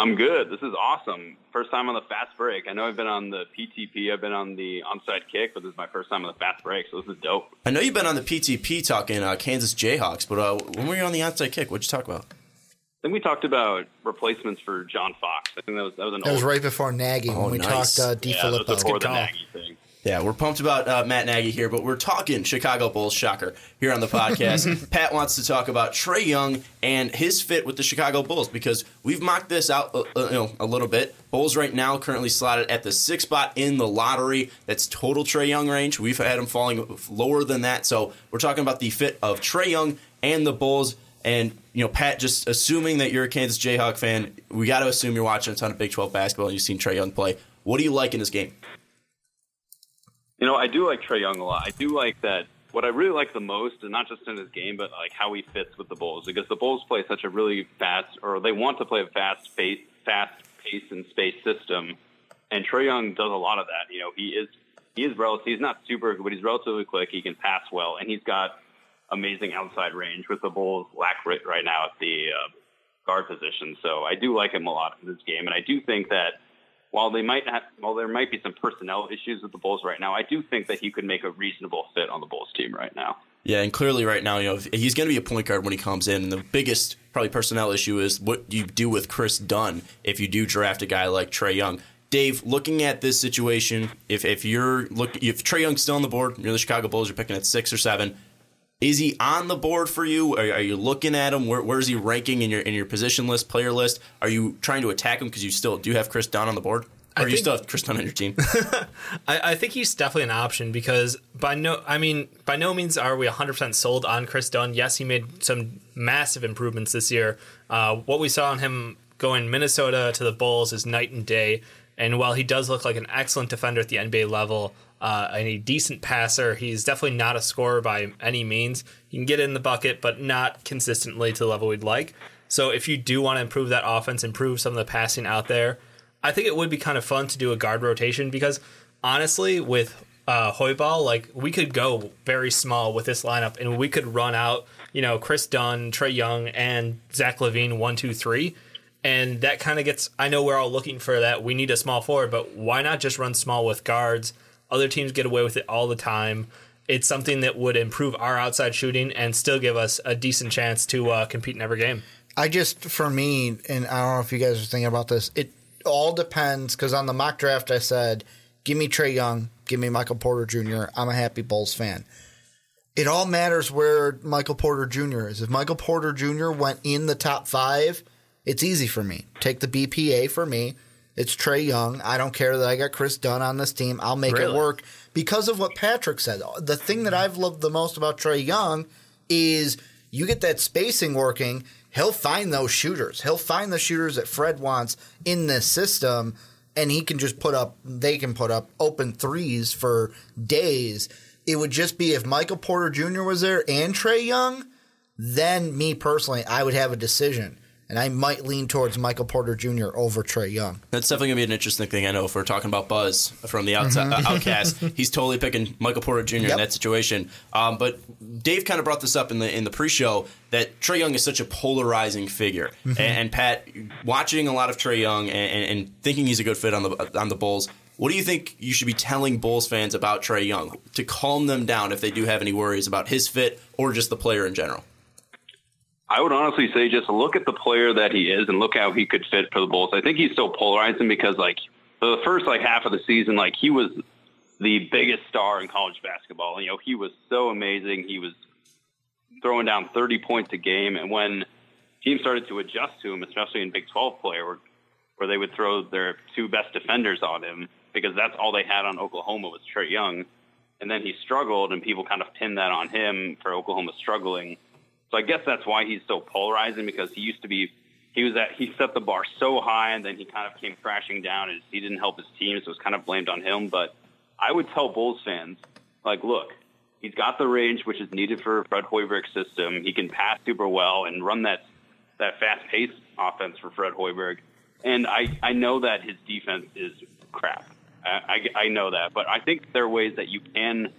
I'm good. This is awesome. First time on the fast break. I know I've been on the PTP, I've been on the onside kick, but this is my first time on the fast break, so this is dope. I know you've been on the PTP talking uh, Kansas Jayhawks, but uh, when were you on the onside kick? What'd you talk about? I think we talked about replacements for John Fox. I think that was that was an That was right before Nagy Oh, when we nice. talked uh, D. yeah, that was before the call. Nagy thing. Yeah, we're pumped about uh, Matt Nagy here, but we're talking Chicago Bulls. Shocker here on the podcast. Pat wants to talk about Trae Young and his fit with the Chicago Bulls because we've mocked this out uh, uh, you know, a little bit. Bulls right now currently slotted at the sixth spot in the lottery. That's total Trae Young range. We've had him falling lower than that, so we're talking about the fit of Trae Young and the Bulls. And you know, Pat, just assuming that you're a Kansas Jayhawk fan, we got to assume you're watching a ton of Big 12 basketball and you've seen Trae Young play. What do you like in this game? You know, I do like Trae Young a lot. I do like that. What I really like the most, and not just in his game, but like how he fits with the Bulls, because the Bulls play such a really fast, or they want to play a fast pace, fast pace and space system, and Trae Young does a lot of that. You know, he is he is relative. He's not super, but he's relatively quick. He can pass well, and he's got amazing outside range. With the Bulls lack right, right now at the uh, guard position, so I do like him a lot in this game, and I do think that while they might have, while there might be some personnel issues with the Bulls right now, I do think that he could make a reasonable fit on the Bulls team right now. Yeah, and clearly right now, you know, he's going to be a point guard when he comes in. And the biggest probably personnel issue is what you do with Chris Dunn if you do draft a guy like Trae Young. Dave, looking at this situation, if if you're look if Trae Young's still on the board, you're the Chicago Bulls, you're picking at six or seven. Is he on the board for you? Are, are you looking at him? Where, where's he ranking in your in your position list, player list? Are you trying to attack him because you still do have Chris Dunn on the board, or I you still have Chris Dunn on your team? I, I think he's definitely an option because by no, I mean, by no means are we 100% sold on Chris Dunn. Yes, he made some massive improvements this year. Uh, what we saw on him going Minnesota to the Bulls is night and day. And while he does look like an excellent defender at the NBA level uh, and a decent passer, he's definitely not a scorer by any means. He can get in the bucket, but not consistently to the level we'd like. So if you do want to improve that offense, improve some of the passing out there, I think it would be kind of fun to do a guard rotation because honestly, with uh, Hoiball, like we could go very small with this lineup and we could run out, you know, Chris Dunn, Trae Young, and Zach LaVine one, two, three. And that kind of gets, I know we're all looking for that. We need a small forward, but why not just run small with guards? Other teams get away with it all the time. It's something that would improve our outside shooting and still give us a decent chance to uh, compete in every game. I just, for me, and I don't know if you guys are thinking about this, it all depends because on the mock draft I said, give me Trae Young, give me Michael Porter Jr. I'm a happy Bulls fan. It all matters where Michael Porter Jr. is. If Michael Porter Jr. went in the top five, it's easy for me. Take the BPA for me. It's Trae Young. I don't care that I got Chris Dunn on this team. I'll make it work because of what Patrick said. The thing that I've loved the most about Trae Young is you get that spacing working, he'll find those shooters. He'll find the shooters that Fred wants in this system, and he can just put up, they can put up open threes for days. It would just be if Michael Porter Jr. was there and Trae Young, then me personally, I would have a decision. And I might lean towards Michael Porter Jr. over Trae Young. That's definitely gonna be an interesting thing. I know if we're talking about Buzz from the outside, uh, Outcast, he's totally picking Michael Porter Jr. in that situation. Um, but Dave kind of brought this up in the in the pre-show that Trae Young is such a polarizing figure, and, and Pat, watching a lot of Trae Young and, and, and thinking he's a good fit on the on the Bulls. What do you think you should be telling Bulls fans about Trae Young to calm them down if they do have any worries about his fit or just the player in general? I would honestly say just look at the player that he is and look how he could fit for the Bulls. I think he's so polarizing because like the first like half of the season, like he was the biggest star in college basketball. You know, he was so amazing. He was throwing down 30 points a game. And when teams started to adjust to him, especially in Big 12 play, where, where they would throw their two best defenders on him because that's all they had on Oklahoma was Trae Young. And then he struggled, and people kind of pinned that on him for Oklahoma struggling. So I guess that's why he's so polarizing because he used to be he was at he set the bar so high and then he kind of came crashing down and he didn't help his team, so it was kind of blamed on him. But I would tell Bulls fans, like, look, he's got the range which is needed for Fred Hoiberg's system. He can pass super well and run that that fast paced offense for Fred Hoiberg. And I, I know that his defense is crap. I, I, I know that, but I think there are ways that you can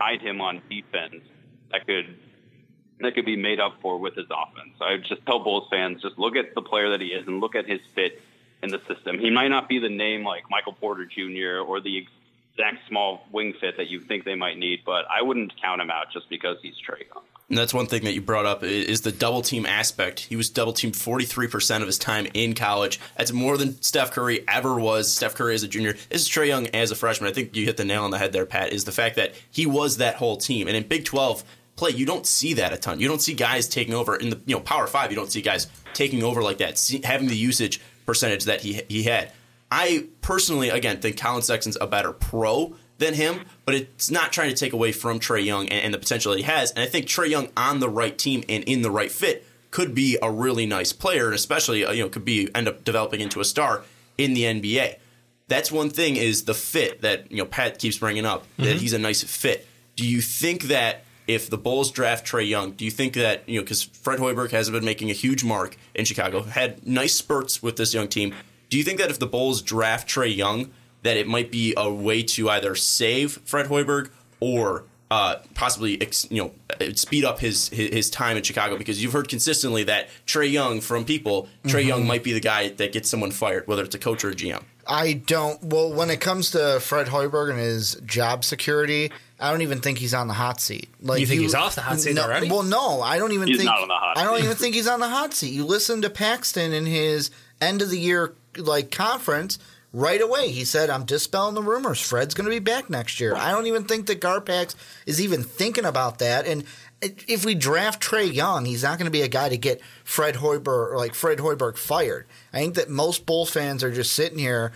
hide him on defense that could that could be made up for with his offense. I just tell Bulls fans just look at the player that he is and look at his fit in the system. He might not be the name like Michael Porter Jr. or the exact small wing fit that you think they might need, but I wouldn't count him out just because he's Trae Young. And that's one thing that you brought up is the double team aspect. He was double teamed 43% of his time in college. That's more than Steph Curry ever was. Steph Curry as a junior. This is Trae Young as a freshman. I think you hit the nail on the head there, Pat, is the fact that he was that whole team. And in Big 12 play, you don't see that a ton. You don't see guys taking over in the you know Power 5, you don't see guys taking over like that, see, having the usage percentage that he he had. I personally again think Collin Sexton's a better pro than him, but it's not trying to take away from Trae Young and, and the potential that he has. And I think Trae Young on the right team and in the right fit could be a really nice player, and especially uh, you know could be end up developing into a star in the NBA. That's one thing is the fit that you know Pat keeps bringing up that mm-hmm. he's a nice fit. Do you think that if the Bulls draft Trae Young, do you think that you know because Fred Hoiberg hasn't been making a huge mark in Chicago, had nice spurts with this young team? Do you think that if the Bulls draft Trae Young, that it might be a way to either save Fred Hoiberg or uh, possibly you know speed up his, his, his time in Chicago because you've heard consistently that Trae Young from people Trae mm-hmm. Young might be the guy that gets someone fired whether it's a coach or a GM. I don't. Well, when it comes to Fred Hoiberg and his job security, I don't even think he's on the hot seat. Like you think he's off the hot seat no, already? Well, no, I don't even he's think. Not on the hot I don't even think he's on the hot seat. You listen to Paxson in his end of the year like conference right away. He said, "I'm dispelling the rumors. Fred's going to be back next year." I don't even think that Garpax is even thinking about that. And if we draft Trae Young, he's not going to be a guy to get Fred Hoiberg like Fred Hoiberg fired. I think that most Bulls fans are just sitting here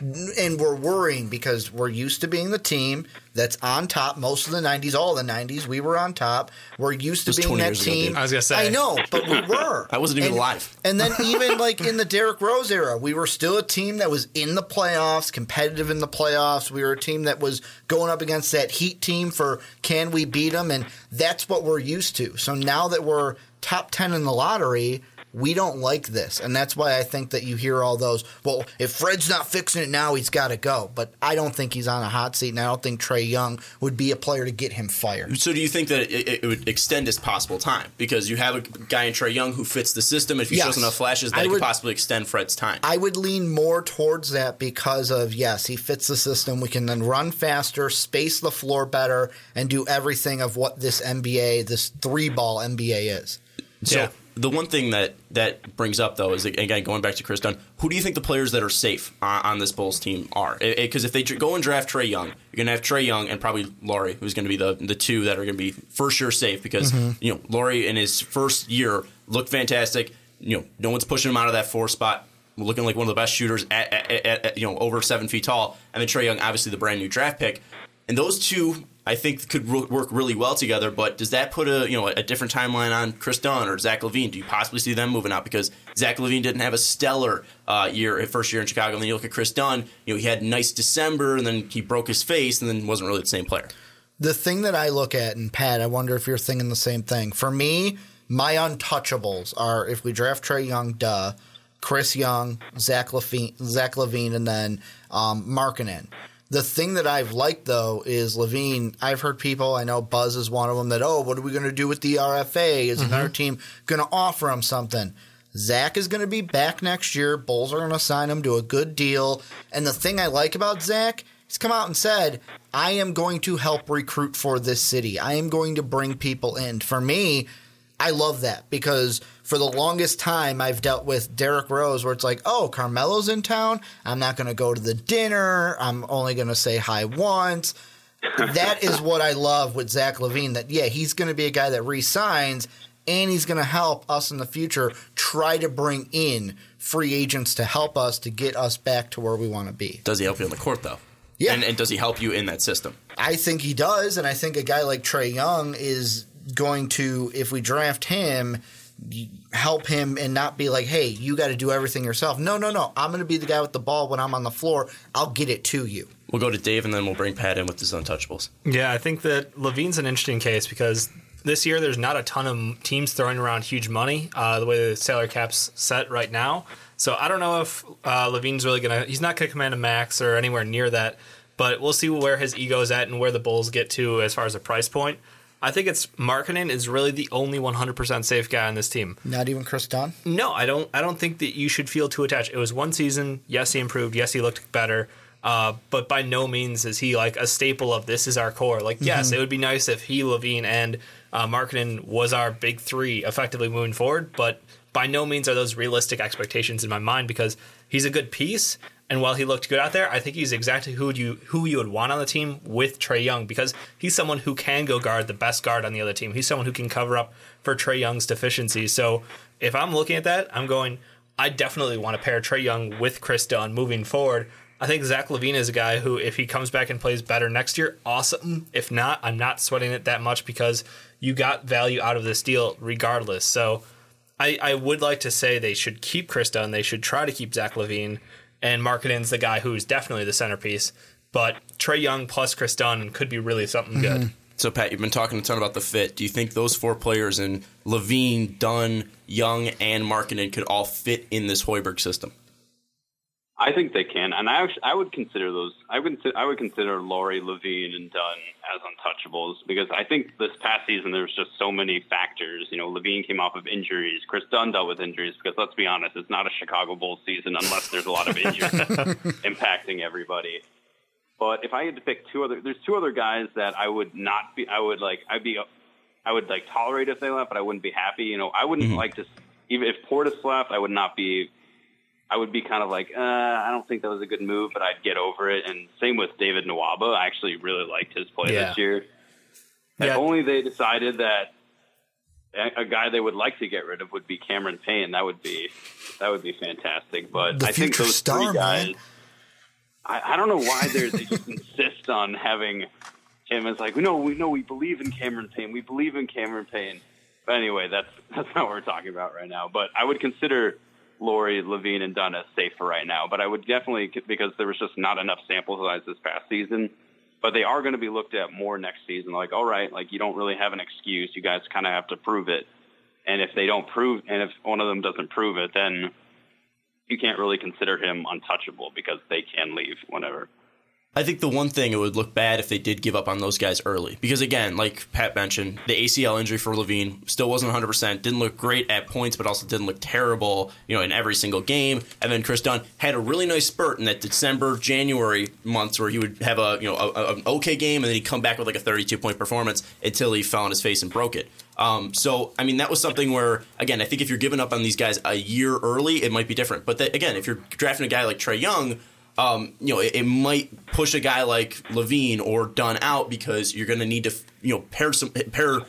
and we're worrying because we're used to being the team that's on top. Most of the 90s all the 90s we were on top. We're used to being that team. ago, i was gonna say. I know but we were. I wasn't even and, alive and then even like in the derrick rose era we were still a team that was in the playoffs competitive in the playoffs. We were a team that was going up against that heat team for can we beat them and that's what we're used to. So now that we're top 10 in the lottery we don't like this. And that's why I think that you hear all those, well, if Fred's not fixing it now, he's got to go. But I don't think he's on a hot seat, and I don't think Trae Young would be a player to get him fired. So do you think that it, it would extend his possible time? Because you have a guy in Trae Young who fits the system. If he yes. shows enough flashes, that would, could possibly extend Fred's time. I would lean more towards that because of, yes, he fits the system. We can then run faster, space the floor better, and do everything of what this NBA, this three ball NBA is. So yeah the one thing that that brings up though is again going back to Chris Dunn. Who do you think the players that are safe on, on this Bulls team are? Because if they go and draft Trae Young, you're going to have Trae Young and probably Lauri, who's going to be the the two that are going to be for sure safe. Because mm-hmm. you know Lauri in his first year looked fantastic. You know, no one's pushing him out of that four spot. Looking like one of the best shooters at, at, at, at you know over seven feet tall, and then Trae Young, obviously the brand new draft pick, and those two I think could re- work really well together. But does that put a you know a different timeline on Chris Dunn or Zach LaVine? Do you possibly see them moving out because Zach LaVine didn't have a stellar uh, year first year in Chicago, and then you look at Chris Dunn, you know he had nice December, and then he broke his face, and then wasn't really the same player. The thing that I look at, and Pat, I wonder if you're thinking the same thing. For me, my untouchables are if we draft Trae Young, duh, Chris Young, Zach LaVine, Zach LaVine, and then um, Markkanen. The thing that I've liked though is LaVine. I've heard people, I know Buzz is one of them, that, oh, what are we going to do with the RFA? Is mm-hmm. another team going to offer him something? Zach is going to be back next year. Bulls are going to sign him to a good deal. And the thing I like about Zach, he's come out and said, I am going to help recruit for this city. I am going to bring people in. For me, I love that because for the longest time I've dealt with Derrick Rose where it's like, oh, Carmelo's in town. I'm not going to go to the dinner. I'm only going to say hi once. that is what I love with Zach LaVine. That yeah, he's going to be a guy that re-signs and he's going to help us in the future try to bring in free agents to help us to get us back to where we want to be. Does he help you on the court though? Yeah. And, and does he help you in that system? I think he does, and I think a guy like Trae Young is going to, if we draft him, help him and not be like, hey, you got to do everything yourself. No, no, no. I'm going to be the guy with the ball when I'm on the floor. I'll get it to you. We'll go to Dave and then we'll bring Pat in with his untouchables. Yeah, I think that LaVine's an interesting case because this year there's not a ton of teams throwing around huge money uh, the way the salary cap's set right now. So I don't know if uh, LaVine's really gonna. He's not gonna command a max or anywhere near that. But we'll see where his ego's at and where the Bulls get to as far as a price point. I think it's Markkanen is really the only 100% safe guy on this team. Not even Chris Dunn. No, I don't. I don't think that you should feel too attached. It was one season. Yes, he improved. Yes, he looked better. Uh, but by no means is he like a staple of this is our core. Like, yes, it would be nice if he, LaVine, and uh, Markkanen was our big three effectively moving forward. But by no means are those realistic expectations in my mind because he's a good piece. And while he looked good out there, I think he's exactly who you who you would want on the team with Trae Young because he's someone who can go guard the best guard on the other team. He's someone who can cover up for Trae Young's deficiencies. So if I'm looking at that, I'm going. I definitely want to pair Trae Young with Chris Dunn moving forward. I think Zach LaVine is a guy who, if he comes back and plays better next year, awesome. If not, I'm not sweating it that much because you got value out of this deal regardless. So I, I would like to say they should keep Chris Dunn. They should try to keep Zach LaVine. And Markkanen's the guy who's definitely the centerpiece. But Trae Young plus Chris Dunn could be really something good. Mm-hmm. So, Pat, you've been talking a ton about the fit. Do you think those four players in LaVine, Dunn, Young, and Markkanen could all fit in this Hoiberg system? I think they can, and I actually, I would consider those. I would I would consider Lauri, LaVine, and Dunn as untouchables because I think this past season there was just so many factors. You know, LaVine came off of injuries. Chris Dunn dealt with injuries because let's be honest, it's not a Chicago Bulls season unless there's a lot of injuries impacting everybody. But if I had to pick two other, there's two other guys that I would not be. I would like. I'd be. I would like tolerate if they left, but I wouldn't be happy. You know, I wouldn't mm-hmm. like to. Even if Portis left, I would not be I would be kind of like, uh, I don't think that was a good move, but I'd get over it. And same with David Nwaba. I actually really liked his play Yeah. this year. If Yeah. only they decided that a guy they would like to get rid of would be Cameron Payne. That would be that would be fantastic. But The I think those star, three guys. I, I don't know why they just insist on having him as like, no, we know we believe in Cameron Payne. We believe in Cameron Payne. But anyway, that's that's not what we're talking about right now. But I would consider Lauri, LaVine, and Dunn as safe for right now. But I would definitely because there was just not enough sample size this past season. But they are going to be looked at more next season. Like, all right, like you don't really have an excuse. You guys kind of have to prove it. And if they don't prove, and if one of them doesn't prove it, then you can't really consider him untouchable because they can leave whenever. I think the one thing it would look bad if they did give up on those guys early. Because again, like Pat mentioned, the ACL injury for LaVine still wasn't 100%. Didn't look great at points, but also didn't look terrible, you know, in every single game. And then Chris Dunn had a really nice spurt in that December, January months where he would have a, you know, a, a- an okay game and then he'd come back with like a 32 point performance until he fell on his face and broke it. Um, so, I mean, that was something where, again, I think if you're giving up on these guys a year early, it might be different. But that, again, if you're drafting a guy like Trae Young, um, you know, it, it might push a guy like LaVine or Dunn out because you're going to need to, you know, pair some pair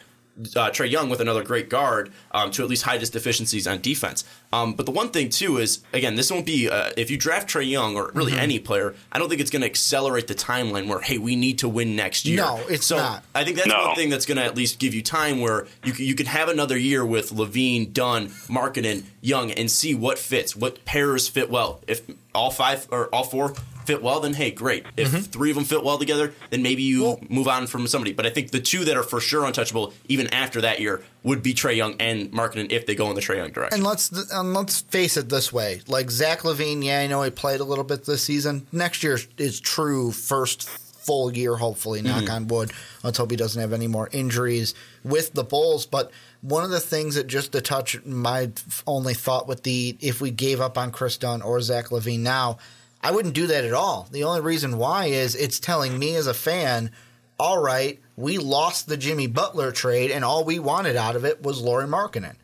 uh, Trae Young with another great guard um, to at least hide his deficiencies on defense. Um, but the one thing too is, again, this won't be uh, if you draft Trae Young or really any player. I don't think it's going to accelerate the timeline where hey, we need to win next year. No, it's so not. I think that's No. one thing that's going to at least give you time where you c- you could have another year with LaVine, Dunn, Markkanen, Young, and see what fits, what pairs fit well. If all five or all four fit well, then hey, great. If Mm-hmm. three of them fit well together, then maybe you move on from somebody. But I think the two that are for sure untouchable, even after that year, would be Trae Young and Markkanen if they go in the Trae Young direction. And let's and let's face it this way: like Zach LaVine, yeah, I know he played a little bit this season. Next year is true first full year, hopefully. Knock on wood. Let's hope he doesn't have any more injuries with the Bulls. But one of the things that just to touch my only thought with the if we gave up on Chris Dunn or Zach LaVine now, I wouldn't do that at all. The only reason why is it's telling me as a fan all right, we lost the Jimmy Butler trade, and all we wanted out of it was Lauri Markkanen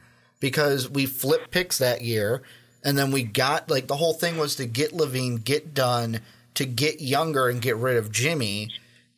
because we flipped picks that year, and then we got like the whole thing was to get LaVine, get Dunn, to get younger and get rid of Jimmy.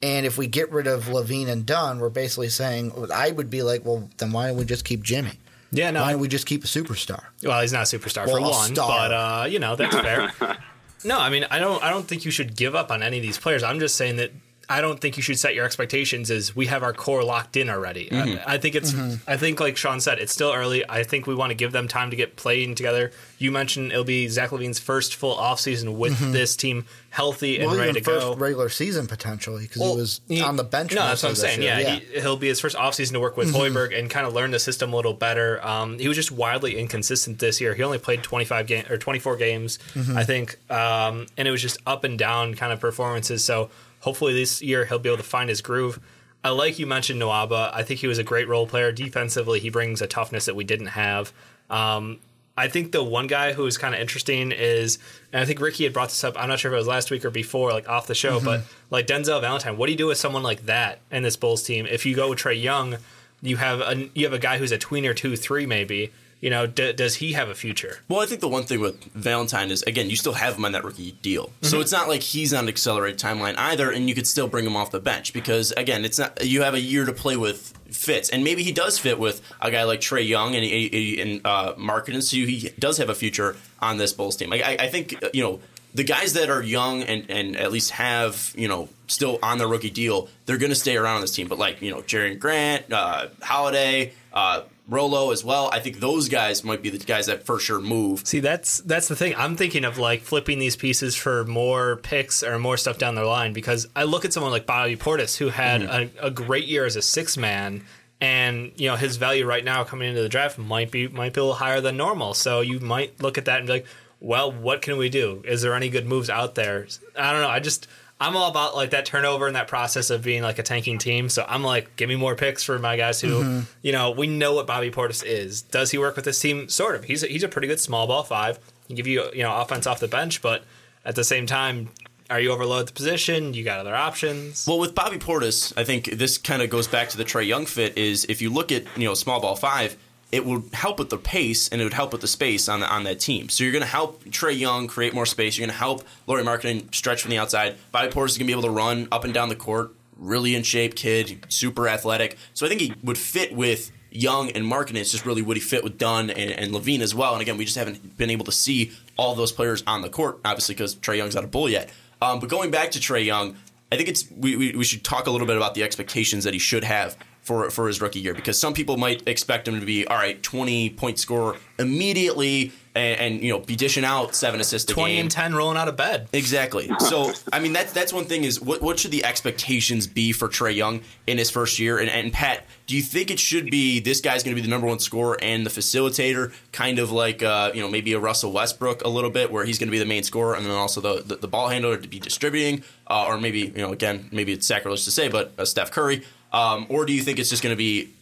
And if we get rid of LaVine and Dunn, we're basically saying I would be like, well, then why don't we just keep Jimmy? Yeah, no. Why don't we just keep a superstar? Well, he's not a superstar Well, for a one, star. but uh, you know that's fair. no, I mean, I don't, I don't think you should give up on any of these players. I'm just saying that I don't think you should set your expectations as we have our core locked in already. I, mm-hmm. I think it's mm-hmm. I think like Sean said, it's still early. I think we want to give them time to get playing together. You mentioned it'll be Zach LaVine's first full offseason with mm-hmm. this team healthy and Well, ready to first go. regular season potentially because he was he- on the bench. No, that's what I'm saying. year. Yeah, He, he'll be his first offseason to work with Hoiberg and kind of learn the system a little better. Um, he was just wildly inconsistent this year. He only played 25 game or 24 games, I think, um, and it was just up and down kind of performances. So hopefully this year he'll be able to find his groove. I like you mentioned Nwaba. I think he was a great role player. Defensively, he brings a toughness that we didn't have. Um, I think the one guy who is kind of interesting is, and I think Ricky had brought this up. I'm not sure if it was last week or before, like off the show, but like Denzel Valentine. What do you do with someone like that in this Bulls team? If you go with Trae Young, you have a you have a guy who's a tweener two three maybe. You know, d- does he have a future? Well, I think the one thing with Valentine is again, you still have him on that rookie deal, so it's not like he's on an accelerated timeline either, and you could still bring him off the bench because again, it's not you have a year to play with fits, and maybe he does fit with a guy like Trae Young and and uh, Markkanen, so he does have a future on this Bulls team. I, I think you know the guys that are young and, and at least have you know still on their rookie deal, they're going to stay around on this team. But like you know, Jerian Grant, uh, Holiday. Uh, Rolo as well. I think those guys might be the guys that for sure move. See, that's that's the thing. I'm thinking of like flipping these pieces for more picks or more stuff down the line because I look at someone like Bobby Portis who had mm-hmm. a, a great year as a six man, and you know his value right now coming into the draft might be might be a little higher than normal. So you might look at that and be like, well, what can we do? Is there any good moves out there? I don't know. I just I'm all about like that turnover and that process of being like a tanking team. So I'm like, give me more picks for my guys who, mm-hmm. you know, we know what Bobby Portis is. Does he work with this team? Sort of. He's a, he's a pretty good small ball five. He can give you you know offense off the bench, but at the same time, are you overloaded the position? You got other options. Well, with Bobby Portis, I think this kind of goes back to the Trey Young fit. Is if you look at you know small ball five, it would help with the pace and it would help with the space on the, on that team. So you're going to help Trae Young create more space. You're going to help Lauri Markkanen stretch from the outside. Bobby Portis is going to be able to run up and down the court. Really in shape kid, super athletic. So I think he would fit with Young and Markkanen. It's just really would he fit with Dunn and, and LaVine as well. And again, we just haven't been able to see all those players on the court, obviously because Trae Young's not a bull yet. Um, but going back to Trae Young, I think it's we, we, we should talk a little bit about the expectations that he should have for for his rookie year because some people might expect him to be all right, twenty point scorer immediately and, and you know be dishing out seven assists a Twenty game. and ten rolling out of bed. Exactly. So, I mean, that's that's one thing is what what should the expectations be for Trae Young in his first year? And, and Pat, do you think it should be this guy's going to be the number one scorer and the facilitator, kind of like uh, you know maybe a Russell Westbrook a little bit, where he's going to be the main scorer and then also the the, the ball handler to be distributing, uh, or maybe you know again maybe it's sacrilege to say, but uh, Steph Curry, um, or do you think it's just going to be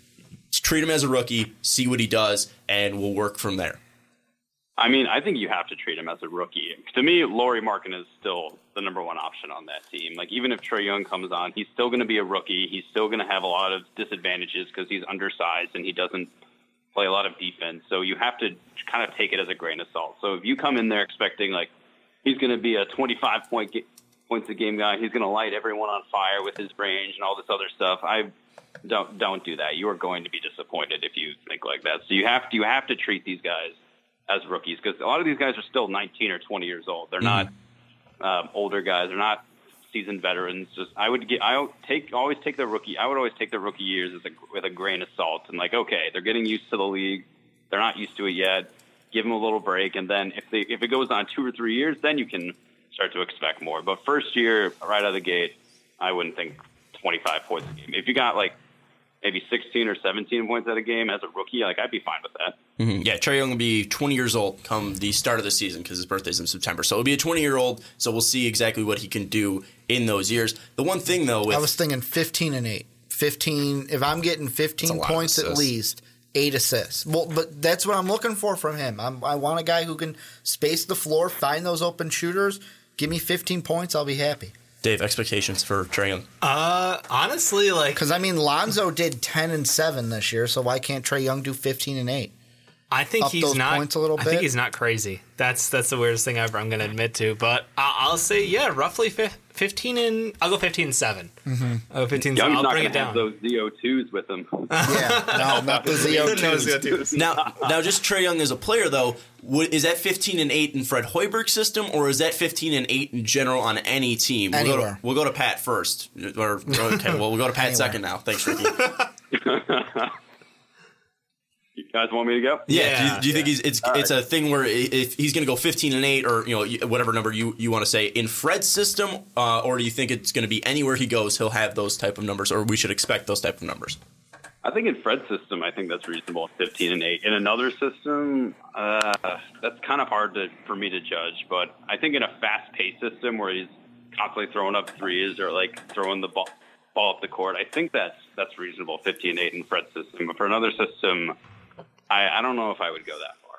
treat him as a rookie, see what he does, and we'll work from there? I mean, I think you have to treat him as a rookie. To me, Lauri Markkanen is still the number one option on that team. Like, even if Trae Young comes on, he's still going to be a rookie. He's still going to have a lot of disadvantages because he's undersized and he doesn't play a lot of defense. So you have to kind of take it as a grain of salt. So if you come in there expecting like he's going to be a 25 point points a game guy, he's going to light everyone on fire with his range and all this other stuff. I don't don't do that. You are going to be disappointed if you think like that. So you have to you have to treat these guys as rookies because a lot of these guys are still 19 or 20 years old. They're not um, older guys. They're not seasoned veterans. Just I would get I take always take the rookie. I would always take the rookie years as a, with a grain of salt and like okay, they're getting used to the league. They're not used to it yet. Give them a little break, and then if they if it goes on two or three years, then you can start to expect more. But first year, right out of the gate, I wouldn't think 25 points a game. If you got like maybe 16 or 17 points at a game as a rookie, like I'd be fine with that. Mhm. Yeah, Trae Young will be 20 years old come the start of the season because his birthday's in September. So it'll be a 20 year old. So we'll see exactly what he can do in those years. The one thing though, with I was thinking 15 and 8. 15 if I'm getting 15 That's a lot of points at least, 8 assists. Well, but that's what I'm looking for from him. I'm, I want a guy who can space the floor, find those open shooters. Give me 15 points, I'll be happy. Dave expectations for Trae Young. Uh, honestly, like Cuz I mean Lonzo did 10 and 7 this year, so why can't Trae Young do 15 and 8? I think up he's those not. points a little I think he's not crazy. That's that's the weirdest thing ever. I'm going to admit to, but I, I'll say yeah, roughly fif- 15 and I'll go 15 and 7. Mm-hmm. I'll 15 and Young's 7. I'll not bring it to have down. those ZO2s with him. Yeah, no, not the ZO2s. Now, now, just Trae Young as a player, though, is that 15 and 8 in Fred Hoiberg's system, or is that 15 and 8 in general on any team? We'll go, to, we'll go to Pat first. Or, okay, well, we'll go to Pat Anywhere. second now. Thanks, Ricky. You guys want me to go? Yeah, do you, do you think he's it's it's a thing where if he's going to go 15 and 8 or you know whatever number you, you want to say in Fred's system uh, or do you think it's going to be anywhere he goes he'll have those type of numbers or we should expect those type of numbers? I think in Fred's system, I think that's reasonable, 15 and 8. In another system, uh, that's kind of hard to, for me to judge. But I think in a fast-paced system where he's constantly throwing up threes or like throwing the ball, ball up the court, I think that's that's reasonable, 15 and 8 in Fred's system. But for another system, I, I don't know if I would go that far.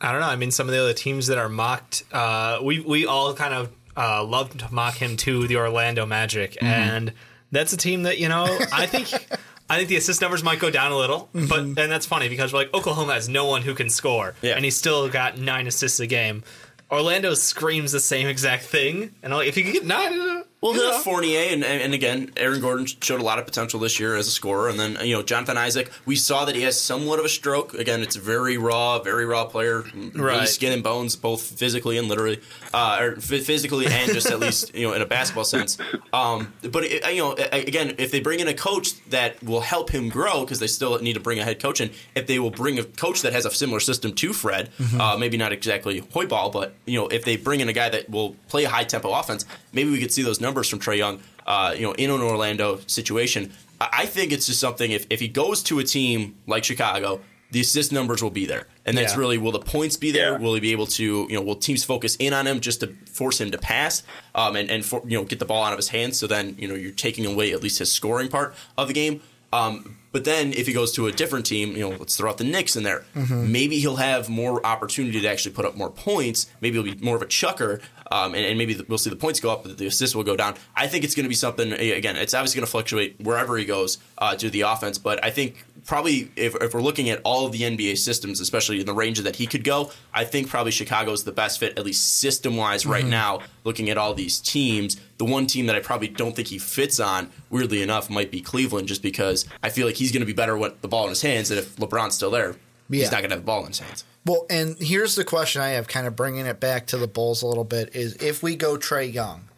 I don't know. I mean, some of the other teams that are mocked, uh, we we all kind of uh, love to mock him to the Orlando Magic, Mm-hmm. and that's a team that you know I think. I think the assist numbers might go down a little, but and that's funny because like Oklahoma has no one who can score, Yeah. and he's still got nine assists a game. Orlando screams the same exact thing, and like, if he could get nine, uh, Well, you know. Fournier, and, and again, Aaron Gordon showed a lot of potential this year as a scorer. And then, you know, Jonathan Isaac, we saw that he has somewhat of a stroke. Again, it's a very raw, very raw player, really Right. skin and bones, both physically and literally, uh, or physically and just at least, you know, in a basketball sense. Um, but, it, you know, again, if they bring in a coach that will help him grow, because they still need to bring a head coach in, if they will bring a coach that has a similar system to Fred, uh, maybe not exactly Hoiball, but, you know, if they bring in a guy that will play a high tempo offense, maybe we could see those numbers from Trae Young, uh, you know, in an Orlando situation. I think it's just something. If, if he goes to a team like Chicago, the assist numbers will be there, and that's Yeah. really will the points be there? Yeah. Will he be able to, you know, will teams focus in on him just to force him to pass, um, and and for, you know get the ball out of his hands? So then you know you're taking away at least his scoring part of the game. Um, but then if he goes to a different team, you know, let's throw out the Knicks in there. Maybe he'll have more opportunity to actually put up more points. Maybe he'll be more of a chucker, um, and, and maybe the, we'll see the points go up, but the assists will go down. I think it's going to be something. Again, it's obviously going to fluctuate wherever he goes uh, to the offense. But I think probably if, if we're looking at all of the NBA systems, especially in the range that he could go, I think probably Chicago is the best fit, at least system wise, right now. Looking at all these teams, the one team that I probably don't think he fits on, weirdly enough, might be Cleveland, just because I feel like he's going to be better with the ball in his hands. And if LeBron's still there, Yeah. he's not going to have the ball in his hands. Well, and here's the question I have, kind of bringing it back to the Bulls a little bit: is if we go Trae Young,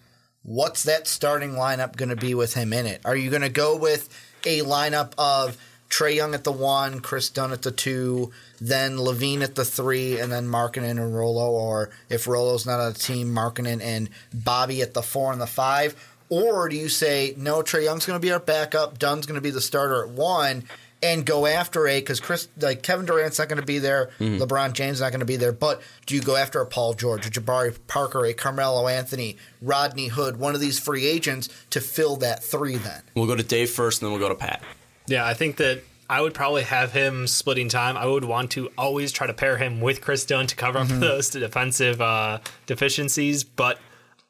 what's that starting lineup going to be with him in it? Are you going to go with a lineup of Trae Young at the one, Chris Dunn at the two, then LaVine at the three, and then Markkanen and Rolo, or if Rolo's not on the team, Markkanen and Bobby at the four and the five? Or do you say no? Trae Young's going to be our backup. Dunn's going to be the starter at one, and go after a because Chris like Kevin Durant's not going to be there. LeBron James is not going to be there. But do you go after a Paul George, a Jabari Parker, a Carmelo Anthony, Rodney Hood, one of these free agents to fill that three? Then We'll go to Dave first, and then we'll go to Pat. Yeah, I think that I would probably have him splitting time. I would want to always try to pair him with Chris Dunn to cover up those defensive uh, deficiencies. But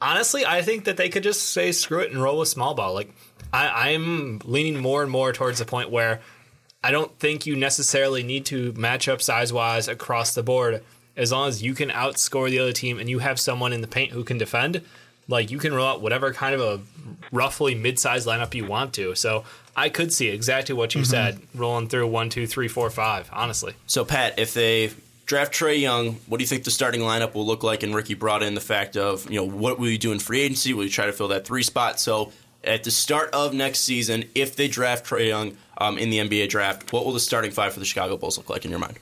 honestly, I think that they could just say screw it and roll with small ball. Like I, I'm leaning more and more towards the point where I don't think you necessarily need to match up size wise across the board. As long as you can outscore the other team and you have someone in the paint who can defend, like you can roll out whatever kind of a roughly mid-sized lineup you want to. So I could see exactly what you mm-hmm. said, rolling through one, two, three, four, five. Honestly, So, Pat, if they draft Trae Young, what do you think the starting lineup will look like? And Ricky brought in the fact of, you know, what will you do in free agency? Will you try to fill that three spot? So, at the start of next season, if they draft Trae Young um, in the NBA draft, what will the starting five for the Chicago Bulls look like in your mind?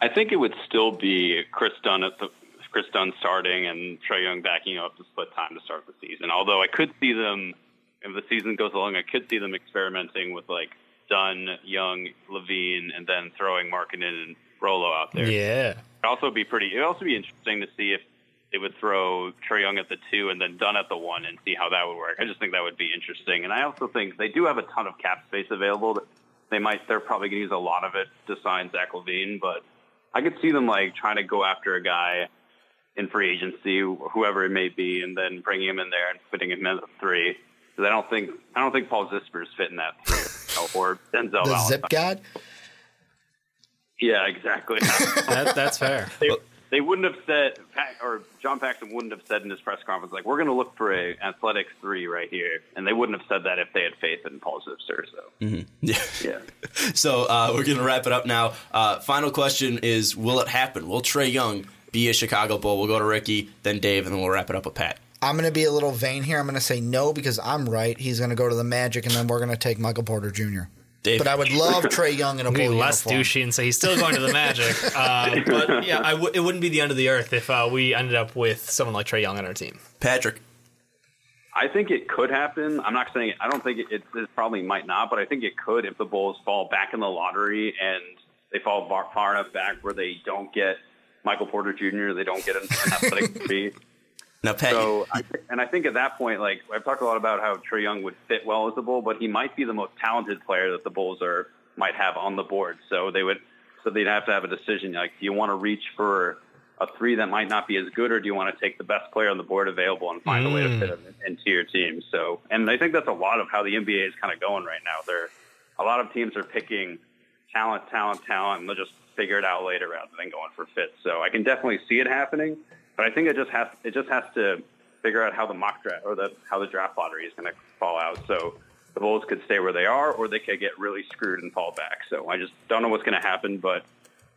I think it would still be Chris Dunn at the Chris Dunn starting and Trae Young backing up to split time to start the season. Although I could see them, if the season goes along, I could see them experimenting with like Dunn, Young, LaVine, and then throwing Markkanen and Rolo out there. yeah, It'd also be pretty. It'd also be interesting to see if they would throw Trae Young at the two and then Dunn at the one and see how that would work. I just think that would be interesting. And I also think they do have a ton of cap space available. They might. They're probably going to use a lot of it to sign Zach LaVine, but I could see them like trying to go after a guy in free agency, whoever it may be, and then bringing him in there and putting him in at three. Because I don't think I don't think Paul Zipser's fit in that three or Denzel. the Valentine. Zip God. Yeah, exactly. that, that's fair. they, they wouldn't have said, or John Paxson wouldn't have said in his press conference, like, we're going to look for a athletics three right here. And they wouldn't have said that if they had faith in Paul Zipser. So, Mm-hmm. Yeah. yeah. So uh, we're going to wrap it up now. Uh, final question is Will it happen? Will Trae Young be a Chicago Bull? We'll go to Ricky, then Dave, and then we'll wrap it up with Pat. I'm going to be a little vain here. I'm going to say no because I'm right. He's going to go to the Magic, and then we're going to take Michael Porter Jr. Dave. But I would love Trae Young in a be less uniform. douchey and say he's still going to the Magic. Uh, but yeah, I w- it wouldn't be the end of the earth if uh, we ended up with someone like Trae Young on our team. Patrick. I think it could happen. I'm not saying I don't think it, it probably might not, but I think it could if the Bulls fall back in the lottery and they fall far, far enough back where they don't get Michael Porter Jr. They don't get an athletic three. Now, Pat, So, I, and I think at that point, like I've talked a lot about how Trae Young would fit well as a Bull, but he might be the most talented player that the Bulls are might have on the board. So they would, so they'd have to have a decision. Like, do you want to reach for a three that might not be as good, or do you want to take the best player on the board available and find a way to mm. fit him into your team? So, and I think that's a lot of how the NBA is kind of going right now. There, a lot of teams are picking talent, talent, talent, and they'll just figure it out later rather than going for fit. So I can definitely see it happening, but I think it just has it just has to figure out how the mock draft or the how the draft lottery is going to fall out. So the Bulls could stay where they are, or they could get really screwed and fall back. So I just don't know what's going to happen, but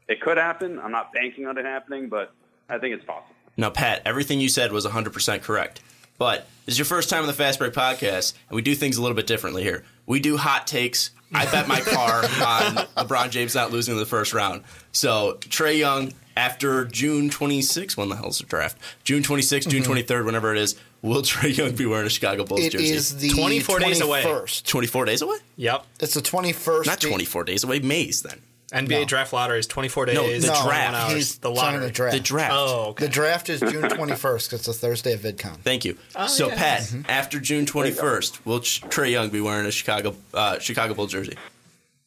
it could happen. I'm not banking on it happening, but I think it's possible. now, Pat, everything you said was 100% correct. But this is your first time on the Fast Break podcast, and we do things a little bit differently here. We do hot takes. I bet my car on LeBron James not losing in the first round. So Trae Young, after June 26th, when the hell's the draft? June 26th, June 23rd, whenever it is, will Trae Young be wearing a Chicago Bulls It jersey? is the 24 days away. 21st. 24 days away? Yep. It's the 21st. Not The- 24 days away, May's then. NBA No. draft lottery is 24 days. No, the No, draft. 21. He's the lottery. the draft. The draft. Oh, okay. The draft is June 21st. 'cause It's the Thursday of VidCon. Thank you. so, yeah. Pat, after June 21st, will Trae Young be wearing a Chicago uh, Chicago Bull jersey?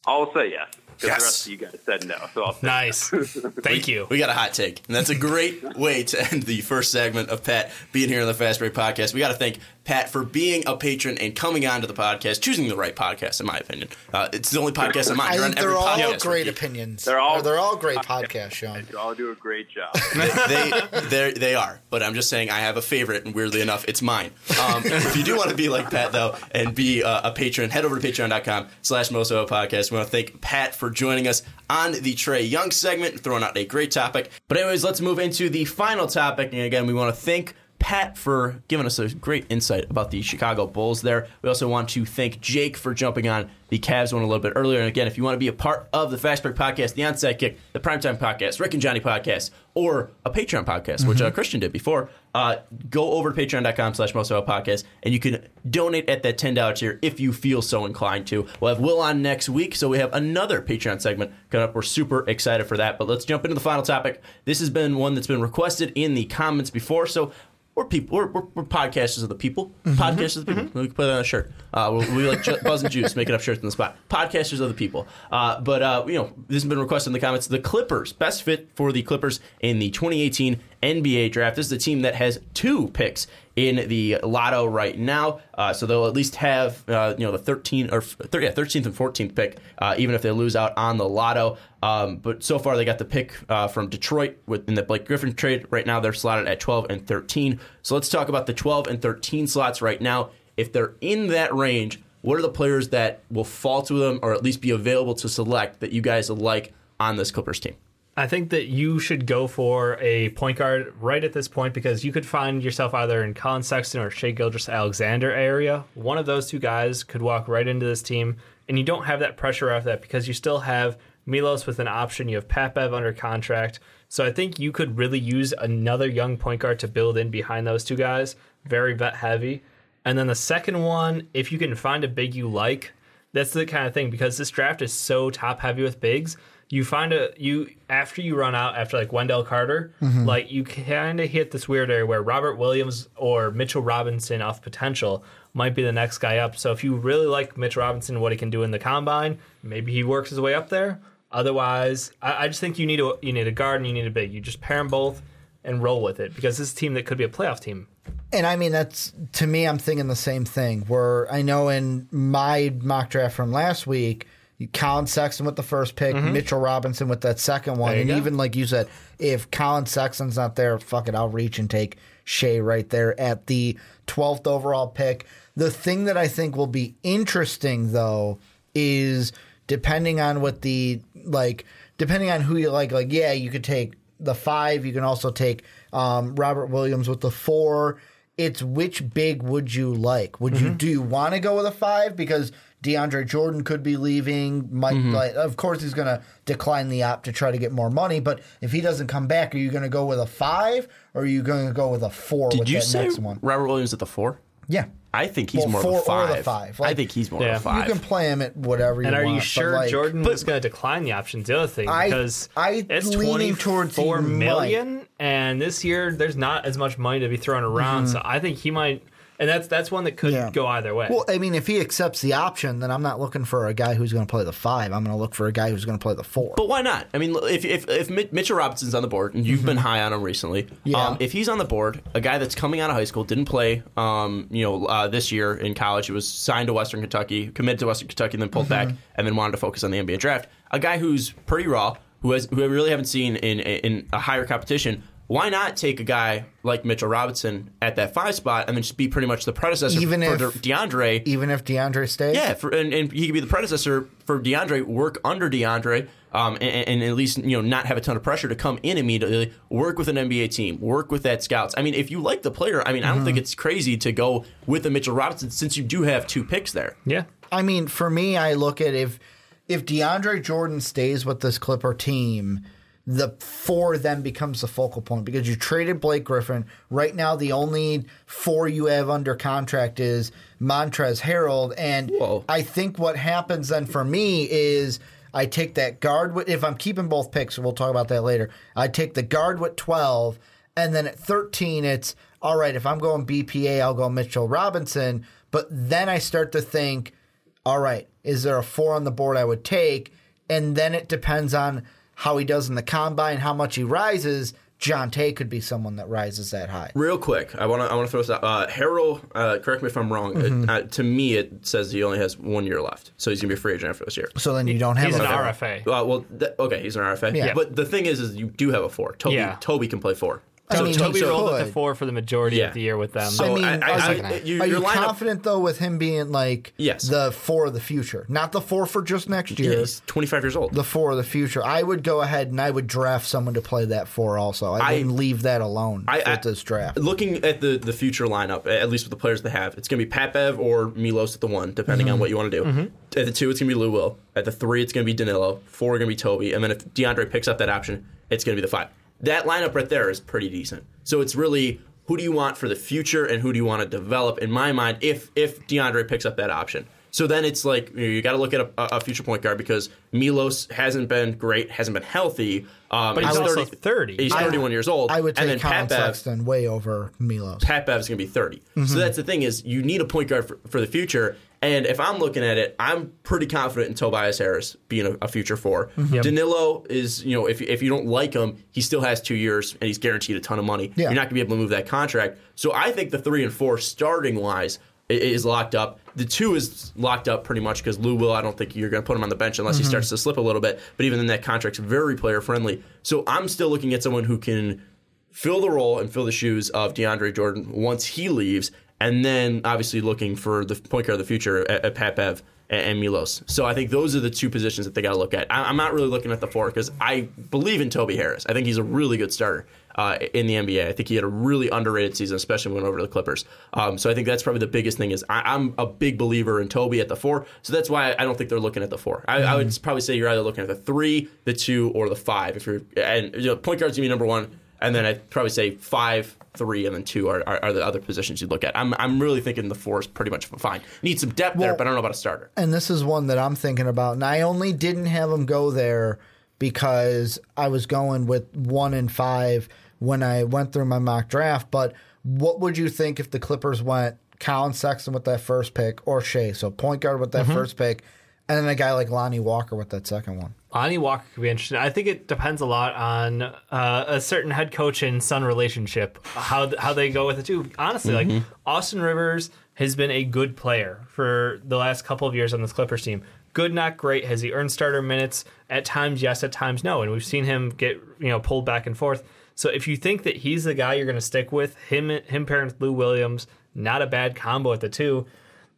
I'll say yes. Because Yes. the rest of you guys said no. So I'll say Nice. Thank you. We got a hot take, and that's a great way to end the first segment of Pat being here on the Fast Break podcast. We got to thank Pat for being a patron and coming on to the podcast, choosing the right podcast, in my opinion. Uh, it's the only podcast I'm on. I You're think on they're all podcast. great Ricky. opinions. They're all- Or they're all great podcasts, Sean. you all do a great job. they they they are, but I'm just saying I have a favorite, and weirdly enough, it's mine. Um, if you do want to be like Pat though and be uh, a patron, head over to Patreon.com/slash Moso Podcast. We want to thank Pat for joining us on the Trae Young segment, throwing out a great topic. But anyways, let's move into the final topic, and again, we want to thank. Pat for giving us a great insight about the Chicago Bulls there. We also want to thank Jake for jumping on the Cavs one a little bit earlier. And again, if you want to be a part of the Fast Break podcast, the Onside Kick, the Primetime podcast, Rick and Johnny podcast, or a Patreon podcast, which uh, Christian did before, uh, go over to patreon.com slash most of podcast and you can donate at that $10 tier if you feel so inclined to. We'll have Will on next week, so we have another Patreon segment coming up. We're super excited for that. But let's jump into the final topic. This has been one that's been requested in the comments before, so we're people. We're, we're, we're podcasters of the people. Podcasters of the people. We can put on a shirt. Uh, we, we like ju- Buzz and Juice making up shirts on the spot. Podcasters of the people. Uh, but uh, you know, this has been requested in the comments. The Clippers best fit for the Clippers in the 2018 NBA draft. This is the team that has two picks in the lotto right now. Uh, so they'll at least have uh, you know the 13 or yeah, 13th and 14th pick, uh, even if they lose out on the lotto. Um, but so far they got the pick uh, from Detroit within the Blake Griffin trade. Right now they're slotted at 12 and 13. So let's talk about the 12 and 13 slots right now. If they're in that range, what are the players that will fall to them or at least be available to select that you guys like on this Clippers team? I think that you should go for a point guard right at this point because you could find yourself either in Collin Sexton or Shai Gilgeous-Alexander area. One of those two guys could walk right into this team, and you don't have that pressure after that because you still have Milos with an option. You have Pat Bev under contract. So I think you could really use another young point guard to build in behind those two guys. Very vet heavy. And then the second one, if you can find a big you like, that's the kind of thing because this draft is so top heavy with bigs. You find a you after you run out after like Wendell Carter, mm-hmm. like you kind of hit this weird area where Robert Williams or Mitchell Robinson off potential might be the next guy up. So if you really like Mitch Robinson, what he can do in the combine, maybe he works his way up there. Otherwise, I, I just think you need a you need a guard and you need a big. You just pair them both and roll with it because this is a team that could be a playoff team. And I mean, that's to me, I'm thinking the same thing. Where I know in my mock draft from last week, Collin Sexton with the first pick, Mitchell Robinson with that second one, Mm-hmm. And go. even like you said, if Collin Sexton's not there, fuck it, I'll reach and take Shai right there at the 12th overall pick. The thing that I think will be interesting though is depending on what the like, depending on who you like. Like, yeah, you could take the five. You can also take um, Robert Williams with the four. It's which big would you like? Would Mm-hmm. you do you want to go with a five because DeAndre Jordan could be leaving? Mike, Mm-hmm. like, of course, he's going to decline the op to try to get more money. But if he doesn't come back, are you going to go with a five or are you going to go with a four Did with you that say next one? Robert Williams at the four? Yeah, I think he's Well, more four of a or five. the five. I think he's more Yeah. of a five. you can play him at whatever. You And are want, you but, sure like, Jordan but- is going to decline the option? The other thing, I- because I it's leaning twenty towards four he and this year there's not as much money to be thrown around. So I think he might, and that's that's one that could Mm-hmm. Yeah. go either way. Well, I mean, if he accepts the option, then I'm not looking for a guy who's going to play the five. I'm going to look for a guy who's going to play the four. But why not? I mean, if if, if Mitchell Robinson's on the board, and you've been high on him recently, Mm-hmm. Yeah. um, if he's on the board, a guy that's coming out of high school, didn't play, um, you know, uh, this year in college, he was signed to Western Kentucky, committed to Western Kentucky, and then pulled Mm-hmm. back, and then wanted to focus on the NBA draft. A guy who's pretty raw, who has who I really haven't seen in in a higher competition. Why not take a guy like Mitchell Robinson at that five spot and then just be pretty much the predecessor Even for if- De- DeAndre? Even if DeAndre stays, Yeah, for, and, and he could be the predecessor for DeAndre, work under DeAndre, um, and, and at least you know not have a ton of pressure to come in immediately. Work with an NBA team, work with that scouts. I mean, if you like the player, I mean, I don't think it's crazy to go with a Mitchell Robinson since you do have two picks there. yeah, I mean, for me, I look at if if DeAndre Jordan stays with this Clipper team, the four then becomes the focal point because you traded Blake Griffin. Right now, the only four you have under contract is Montrezl Harrell, and Whoa. I think what happens then for me is. I take that guard with, if I'm keeping both picks, we'll talk about that later. I take the guard with 12, and then at 13, it's all right, if I'm going BPA, I'll go Mitchell Robinson. But then I start to think, all right, is there a four on the board I would take? And then it depends on how he does in the combine, how much he rises. Jontay could be someone that rises that high. Real quick, I want to I want to throw this out. Uh, Harrell, uh, correct me if I'm wrong. Mm-hmm. It, uh, to me, it says he only has one year left, so he's gonna be a free agent after this year. So then you don't have he's a an. RFA. Uh, well, th- okay, he's an RFA. Yeah. But the thing is, is you do have a four. Toby, Yeah. Toby can play four. I mean, Toby he rolled at the four for the majority Yeah. of the year with them. So I mean, I, I, are I, you, you, are you lineup- confident though with him being like Yes. the four of the future, not the four for just next year? Yeah, he's 25 years old. the four of the future. I would go ahead and I would draft someone to play that four. Also, I, I- wouldn't leave that alone I- for I- this draft. Looking at the, the future lineup, at least with the players they have, it's going to be Pat Bev or Milos at the one, depending on mm-hmm. what you want to do. Mm-hmm. At the two, it's going to be Lou Will. At the three, it's going to be Danilo. Four, going to be Toby. And then if DeAndre picks up that option, it's going to be the five. That lineup right there is pretty decent. So it's really who do you want for the future and who do you want to develop? In my mind, if if DeAndre picks up that option. So then it's like you, know, you got to look at a, a future point guard because Milos hasn't been great, hasn't been healthy. Um, But he's also 30. He's 31 years old. I would and take then Collin Pat Bev, Sexton way over Milos. Pat Bev is going to be 30. So that's the thing is you need a point guard for, for the future. And if I'm looking at it, I'm pretty confident in Tobias Harris being a, a future 4 Yep. Danilo is, you know, if, if you don't like him, he still has two years and he's guaranteed a ton of money. Yeah. You're not going to be able to move that contract. So I think the three and four starting wise is locked up. The two is locked up pretty much because Lou Will. I don't think you're going to put him on the bench unless he mm-hmm. starts to slip a little bit. But even then, that contract's very player friendly. So I'm still looking at someone who can fill the role and fill the shoes of DeAndre Jordan once he leaves, and then obviously looking for the point guard of the future at, at Pat Bev and, and Milos. So I think those are the two positions that they got to look at. I, I'm not really looking at the four because I believe in Toby Harris. I think he's a really good starter. Uh, in the NBA, I think he had a really underrated season, especially when he went over to the Clippers. Um, so I think that's probably the biggest thing. Is I, I'm a big believer in Toby at the four, so that's why I don't think they're looking at the four. I, I would probably say you're either looking at the three, the two, or the five. If you're and you know, point guard's gonna be number one, and then I'd probably say five, three, and then two are, are, are the other positions you'd look at. I'm, I'm really thinking the four is pretty much fine. Need some depth there, but I don't know about a starter. and this is one that I'm thinking about. And I only didn't have him go there because I was going with one and five when I went through my mock draft. But what would you think if the Clippers went Collin Sexton with that first pick or Shai? So point guard with that mm-hmm. first pick, and then a guy like Lonnie Walker with that second one. Lonnie Walker could be interesting. I think it depends a lot on uh, a certain head coach and son relationship, how how they go with it too. Honestly, like Mm-hmm. Austin Rivers has been a good player for the last couple of years on this Clippers team. good, not great. Has he earned starter minutes? At times, yes. At times, no. And we've seen him get you know pulled back and forth. So if you think that he's the guy you're going to stick with, him him pairing with Lou Williams, not a bad combo at the two.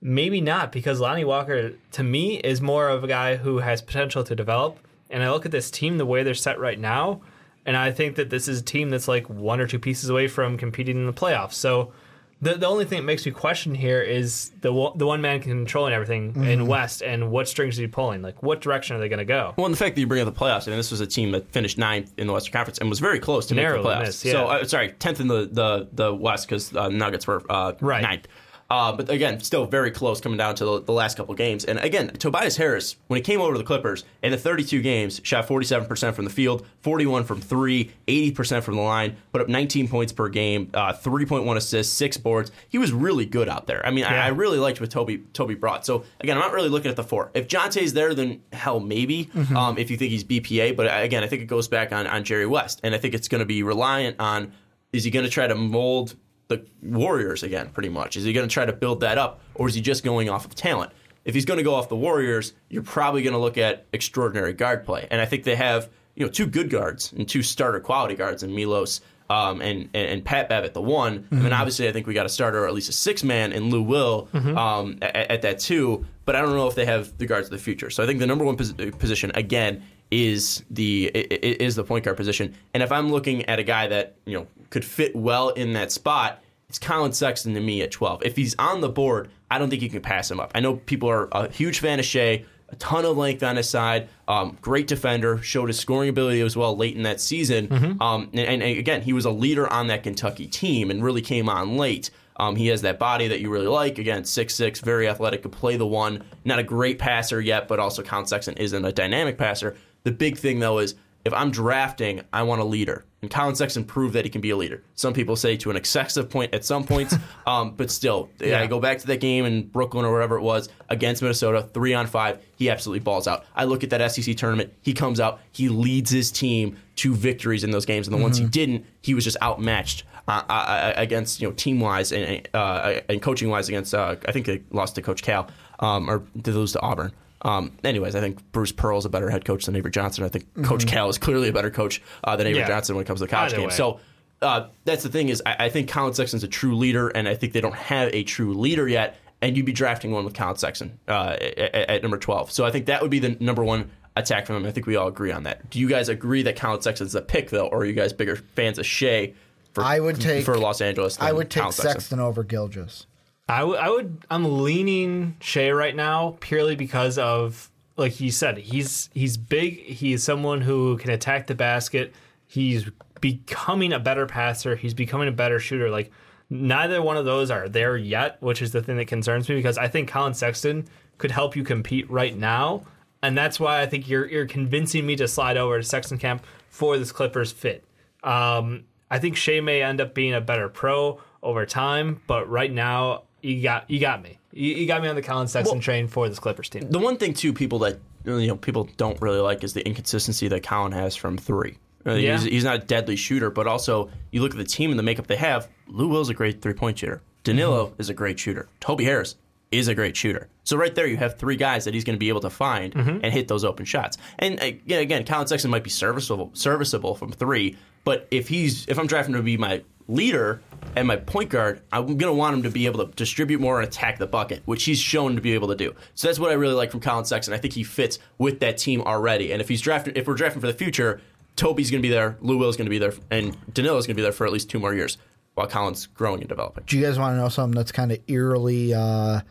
Maybe not because Lonnie Walker to me is more of a guy who has potential to develop. And I look at this team the way they're set right now, and I think that this is a team that's like one or two pieces away from competing in the playoffs. So the the only thing that makes me question here is the one- the one man controlling everything in West and what strings is he pulling? Like what direction are they going to go? Well, and the fact that you bring up the playoffs, and this was a team that finished ninth in the Western Conference and was very close to making the playoffs. missed, yeah. So, uh, sorry, tenth in the the, the West because uh, Nuggets were uh, Right. ninth. Uh, but again, still very close coming down to the, the last couple games. And again, Tobias Harris, when he came over to the Clippers in the 32 games, shot 47% from the field, 41 from three, 80% from the line, put up 19 points per game, uh, 3.1 assists, six boards. He was really good out there. I mean, I, Yeah. I really liked what Toby Toby brought. So again, I'm not really looking at the four. If Jontay's there, then hell, maybe. Um, if you think he's BPA, but again, I think it goes back on on Jerry West, and I think it's going to be reliant on is he going to try to mold the Warriors again, pretty much? Is he going to try to build that up, or is he just going off of talent? If he's going to go off the Warriors, you're probably going to look at extraordinary guard play, and I think they have you know two good guards and two starter quality guards in Milos um, and, and and Pat at the one. I mean, obviously, I think we got a starter or at least a six man in Lou Will um, at, at that two. But I don't know if they have the guards of the future. So I think the number one pos- position again is the is the point guard position. And if I'm looking at a guy that you know could fit well in that spot, it's Collin Sexton to me at 12. If he's on the board, I don't think you can pass him up. I know people are a huge fan of Shai, a ton of length on his side, um, great defender, showed his scoring ability as well late in that season. Um, and, and again, he was a leader on that Kentucky team and really came on late. Um, he has that body that you really like. Again, six six, very athletic, could play the one. Not a great passer yet, but also Collin Sexton isn't a dynamic passer. The big thing, though, is if I'm drafting, I want a leader. And Collin Sexton proved that he can be a leader. Some people say to an excessive point at some points, um, but still, I go back to that game in Brooklyn or wherever it was against Minnesota, three on five. He absolutely balls out. I look at that SEC tournament. He comes out. He leads his team to victories in those games. And the ones he didn't, he was just outmatched uh, uh, against you know team wise and uh, and coaching wise against. Uh, I think they lost to Coach Cal um, or did they lose to Auburn. Um, anyways, I think Bruce Pearl is a better head coach than Avery Johnson. I think Coach Cal is clearly a better coach uh, than Avery Yeah. Johnson when it comes to the college Either game. way. So uh, that's the thing is I, I think Collin Sexton's a true leader, and I think they don't have a true leader yet. And you'd be drafting one with Collin Sexton uh, at, at number twelve. So I think that would be the number one attack from him. I think we all agree on that. Do you guys agree that Collin Sexton's a pick though, or are you guys bigger fans of Shai? For, I would take- for Los Angeles. I would take Collin Sexton over Gilgeous. I would, I would, I'm leaning Shai right now purely because of, like you said, he's he's big. He's someone who can attack the basket. He's becoming a better passer. He's becoming a better shooter. Like neither one of those are there yet, which is the thing that concerns me because I think Collin Sexton could help you compete right now, and that's why I think you're you're convincing me to slide over to Sexton camp for this Clippers fit. Um, I think Shea may end up being a better pro over time, but right now you got you got me. You, you got me on the Collin Sexton Well- train for this Clippers team. The one thing too, people that you know people don't really like is the inconsistency that Collin has from three. Uh, Yeah. he's, he's not a deadly shooter, but also you look at the team and the makeup they have. Lou Will's a great three point shooter. Danilo is a great shooter. Toby Harris is a great shooter. So right there, you have three guys that he's going to be able to find and hit those open shots. And uh, yeah, again, Collin Sexton might be serviceable serviceable from three, but if he's if I'm drafting him to be my leader and my point guard, I'm going to want him to be able to distribute more and attack the bucket, which he's shown to be able to do. So that's what I really like from Collin Sexton. I think he fits with that team already. And if he's drafted, if we're drafting for the future, Toby's going to be there, Lou Will's going to be there, and Danilo's going to be there for at least two more years while Collin's growing and developing. Do you guys want to know something that's kind of eerily? Uh,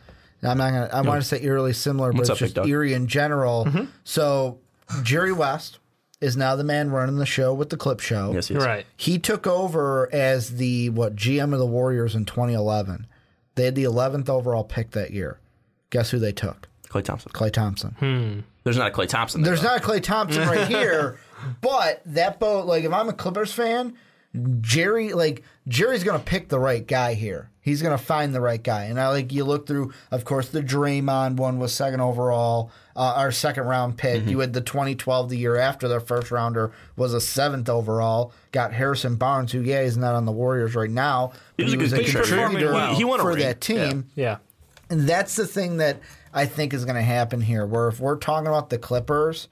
I'm not gonna. I want to say eerily similar, but What's it's up, just eerie in general. Mm-hmm. So Jerry West is now the man running the show with the Clip Show. Yes, he is. Right. He took over as the what GM of the Warriors in 2011. They had the 11th overall pick that year. Guess who they took? Klay Thompson. Klay Thompson. Hmm. There's not a Klay Thompson. There, There's though. not a Klay Thompson right here, but that boat. Like if I'm a Clippers fan, Jerry like Jerry's gonna pick the right guy here. He's gonna find the right guy. And I like you look through. Of course, the Draymond one was second overall, uh, our second round pick. Mm-hmm. You had the 2012, the year after their first rounder was a seventh overall. Got Harrison Barnes, who yeah, he's not on the Warriors right now. He but was a good a contributor. contributor He- he won for ring. that team. Yeah. And that's the thing that I think is going to happen here. Where if we're talking about the Clippers,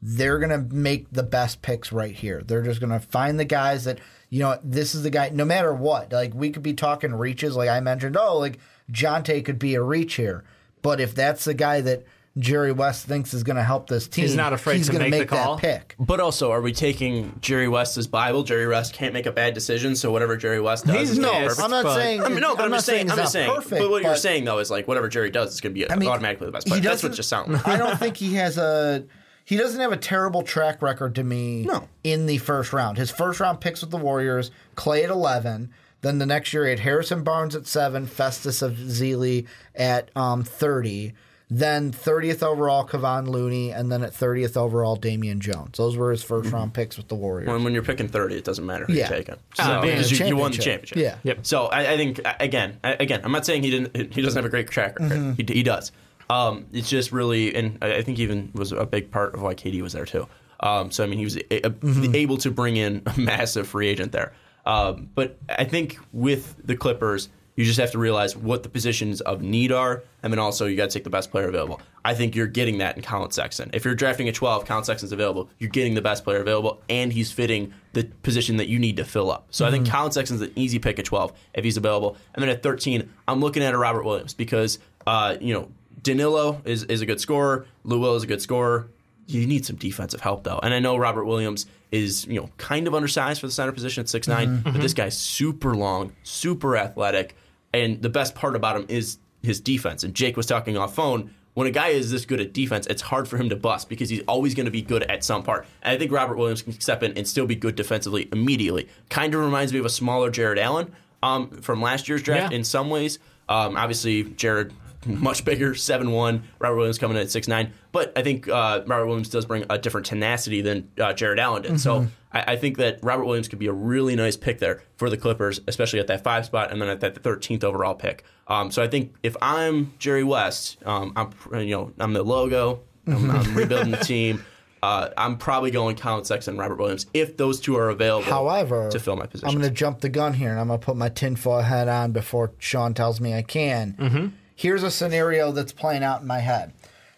they're going to make the best picks right here. They're just going to find the guys that you know. This is the guy. No matter what, like we could be talking reaches, like I mentioned. Oh, like Jontay could be a reach here, but if that's the guy that Jerry West thinks is going to help this team, He's not afraid he's to gonna make the call. that pick. But also, are we taking Jerry West's Bible? Jerry West can't make a bad decision, so whatever Jerry West does, He's is No, gonna be Yes, perfect. I'm not but- saying. I mean, no, but I'm, not just saying. it's I'm not just saying. Perfect, but what you're saying though is like whatever Jerry does is going to be mean, automatically the best he player. That's what just sounds. like. I don't think he has a. He doesn't have a terrible track record to me. No. In the first round, his first round picks with the Warriors, Klay at eleven. Then the next year, he had Harrison Barnes at seven, Festus Ezeli at um, thirty. Then 30th overall, Kevon Looney, and then at 30th overall, Damian Jones. Those were his 1st round picks with the Warriors. When, when you're picking 30, it doesn't matter who Yeah. you're taking. Uh, So, being because a you, you won the championship. championship. Yeah. Yep. So I, I think again, I- again, I'm not saying he didn't. He doesn't have a great track record. Mm-hmm. He, he does. Um, it's just really, and I think even was a big part of why KD was there too. Um, so I mean, he was a, a- Mm-hmm. able to bring in a massive free agent there. Um, but I think with the Clippers, you just have to realize what the positions of need are, and then also you got to take the best player available. I think you're getting that in Collin Sexton. If you're drafting at 12, Collin Sexton's available. You're getting the best player available, and he's fitting the position that you need to fill up. So I think Collin Sexton's an easy pick at 12 if he's available. And then at 13, I'm looking at a Robert Williams because uh, you know Danilo is is a good scorer. Lou Will is a good scorer you need some defensive help though. And I know Robert Williams is, you know, kind of undersized for the center position at 6'9", but this guy's super long, super athletic, and the best part about him is his defense. And Jake was talking off phone. When a guy is this good at defense, it's hard for him to bust because he's always going to be good at some part. And I think Robert Williams can step in and still be good defensively immediately. Kind of reminds me of a smaller Jarrett Allen um, from last year's draft Yeah. in some ways. Um, obviously, Jarrett much bigger, seven one. Robert Williams coming in at six nine, but I think uh, Robert Williams does bring a different tenacity than uh, Jarrett Allen did. So I, I think that Robert Williams could be a really nice pick there for the Clippers, especially at that five spot and then at that thirteenth overall pick. Um, so I think if I'm Jerry West, um, I'm you know I'm the logo, I'm, I'm rebuilding the team. Uh, I'm probably going Collin Sexton and Robert Williams if those two are available. However, to fill my position, I'm going to jump the gun here and I'm going to put my tinfoil hat on before Sean tells me I can. Mm-hmm. Here's a scenario that's playing out in my head.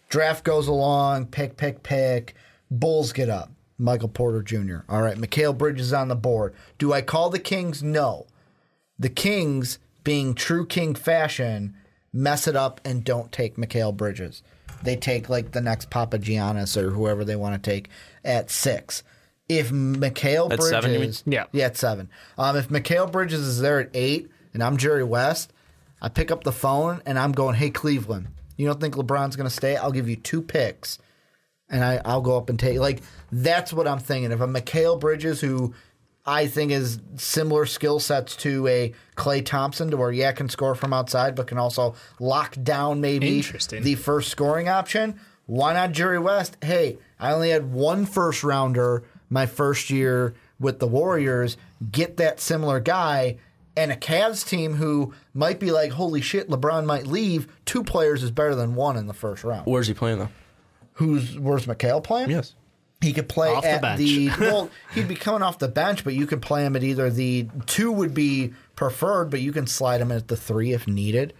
Draft goes along, pick, pick, pick. Bulls get up. Michael Porter Jr. All right, Mikal Bridges is on the board. Do I call the Kings? No. The Kings, being true King fashion, mess it up and don't take Mikal Bridges. They take like the next Papagiannis or whoever they want to take at six. If Mikal At Bridges, seven. Yeah. yeah, at seven. Um, if Mikal Bridges is there at eight and I'm Jerry West, I pick up the phone and I'm going, "Hey Cleveland, you don't think LeBron's going to stay? I'll give you two picks, and I, I'll go up and take." Like that's what I'm thinking. If a Mikal Bridges who I think is similar skill sets to a Klay Thompson, to where yeah can score from outside, but can also lock down maybe the first scoring option. Why not Jerry West? Hey, I only had one first rounder my first year with the Warriors. Get that similar guy and a Cavs team who might be like, holy shit, LeBron might leave. Two players is better than one in the first round. where's he playing though? Who's where's Mikal playing? Yes. He could play Off the at bench. the well, he'd be coming off the bench, but you could play him at either the two would be preferred, but you can slide him at the three if needed.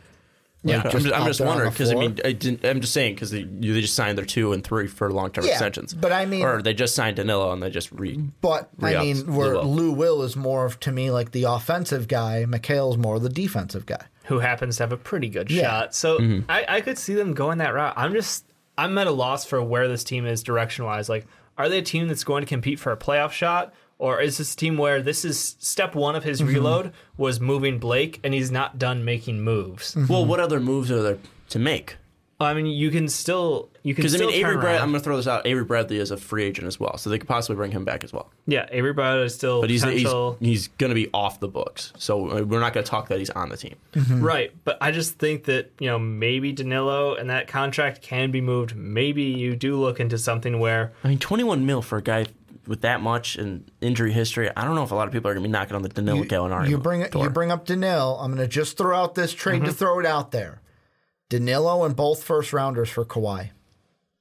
Yeah. Like, I'm just, I'm just wondering because I mean, I didn't, I'm just saying because they, they just signed their two and three for long term Yeah, extensions. but I mean- or they just signed Danilo and they just re. But I re-upped mean, where Lou Will. Lou Will is more of to me like the offensive guy, Mikal's more the defensive guy. who happens to have a pretty good Yeah. shot. So Mm-hmm. I, I could see them going that route. I'm just I'm at a loss for where this team is direction wise. Like, are they a team that's going to compete for a playoff shot? Or is this a team where this is step one of Mm-hmm. his reload was moving Blake and he's not done making moves? Well, what other moves are there to make? I mean, you can still you can Because I mean, Avery turn Brad. I'm going to throw this out. Avery Bradley is a free agent as well, so they could possibly bring him back as well. yeah, Avery Bradley is still But he's he's, potential. he's going to be off the books, so uh, we're not going to talk that he's on the team. Right, but I just think that you know maybe Danilo and that contract can be moved. Maybe you do look into something where I mean, 21 mil for a guy with that much and injury history. I don't know if a lot of people are going to be knocking on the Danilo Gallinari. You bring door. you bring up Danilo. I'm going to just throw out this trade Mm-hmm. to throw it out there. Danilo and both first rounders for Kawhi.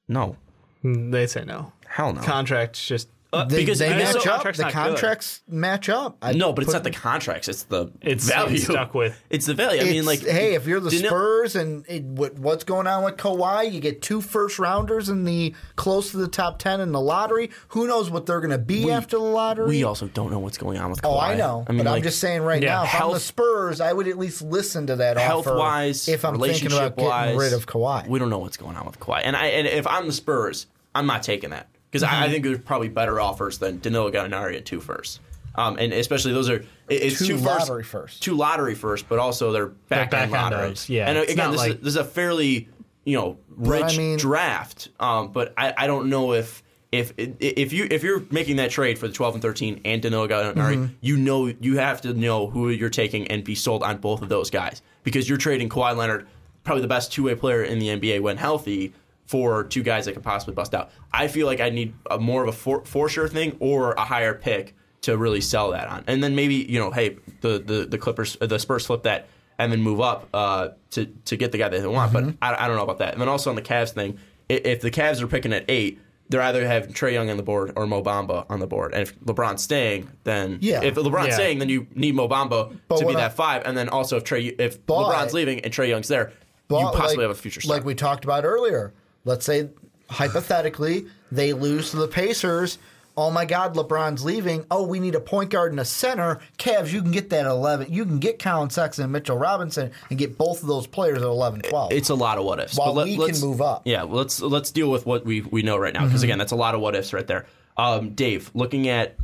no, they say no. hell no. Contracts just Uh, They, because they match so- up. The not good. contracts match up. I No, but it's not the contracts. It's the It's- value. stuck with- It's the value. I mean, like, hey, if you're the Danil- Spurs and it, what, what's going on with Kawhi, you get two first rounders in the close to the top ten in the lottery. Who knows what they're going to be after the lottery? we also don't know what's going on with. Kawhi. Oh, I know, I mean, but like, I'm just saying right Yeah, now, if I'm the Spurs, I would at least listen to that offer health-wise, if I'm thinking about getting rid of Kawhi. We don't know what's going on with Kawhi, and I and if I'm the Spurs, I'm not taking that because I, I Mm-hmm. think there's probably better offers than Danilo Gallinari at two first. Um, and especially those are it- it's Two lottery first. two lottery first, but also they're back end back-end lotteries. lotteries, yeah. and uh, again, this, like- is, this is a fairly you know rich I mean- draft. Um, but I, I don't know if. If if you if you're making that trade for the 12 and 13 and Danilo Gallinari, Mm-hmm. you know you have to know who you're taking and be sold on both of those guys because you're trading Kawhi Leonard, probably the best two way player in the NBA when healthy, for two guys that could possibly bust out. I feel like I need a, more of a for, for sure thing or a higher pick to really sell that on, and then maybe you know, hey, the the, the Clippers, the Spurs flip that and then move up uh, to to get the guy that they want. Mm-hmm. But I, I don't know about that. And then also on the Cavs thing, if the Cavs are picking at eight. They're either having Trae Young on the board or Mo Bamba on the board, and if LeBron's staying, then Yeah. if LeBron's Yeah. staying, then you need Mo Bamba But to be what I- that five, and then also if Trae, if But- LeBron's leaving and Trae Young's there, you possibly like- have a future star. Like we talked about earlier. Let's say hypothetically they lose to the Pacers. Oh my God, LeBron's leaving. Oh, we need a point guard and a center. Cavs, you can get that at 11. You can get Collin Sexton and Mitchell Robinson and get both of those players at 11, 12. it's a lot of what ifs. While but we can move up. Yeah, let's let's deal with what we we know right now Mm-hmm. because again, that's a lot of what ifs right there. Um, Dave, looking at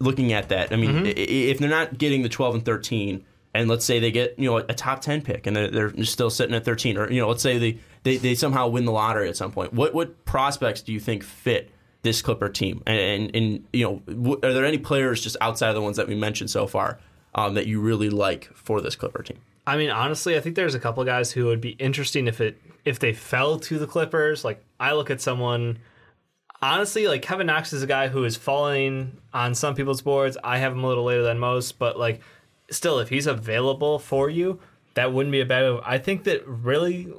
looking at that, I mean, Mm-hmm. if they're not getting the twelve and thirteen, and let's say they get you know a top ten pick and they're, they're still sitting at thirteen, or you know, let's say they, they they somehow win the lottery at some point, what what prospects do you think fit? This Clipper team, and, and, and you know, are there any players just outside of the ones that we mentioned so far um, that you really like for this Clipper team? I mean, honestly, I think there's a couple guys who would be interesting if it if they fell to the Clippers. Like I look at someone honestly, like Kevin Knox is a guy who is falling on some people's boards. I have him a little later than most, but like still if he's available for you, that wouldn't be a bad. I think that really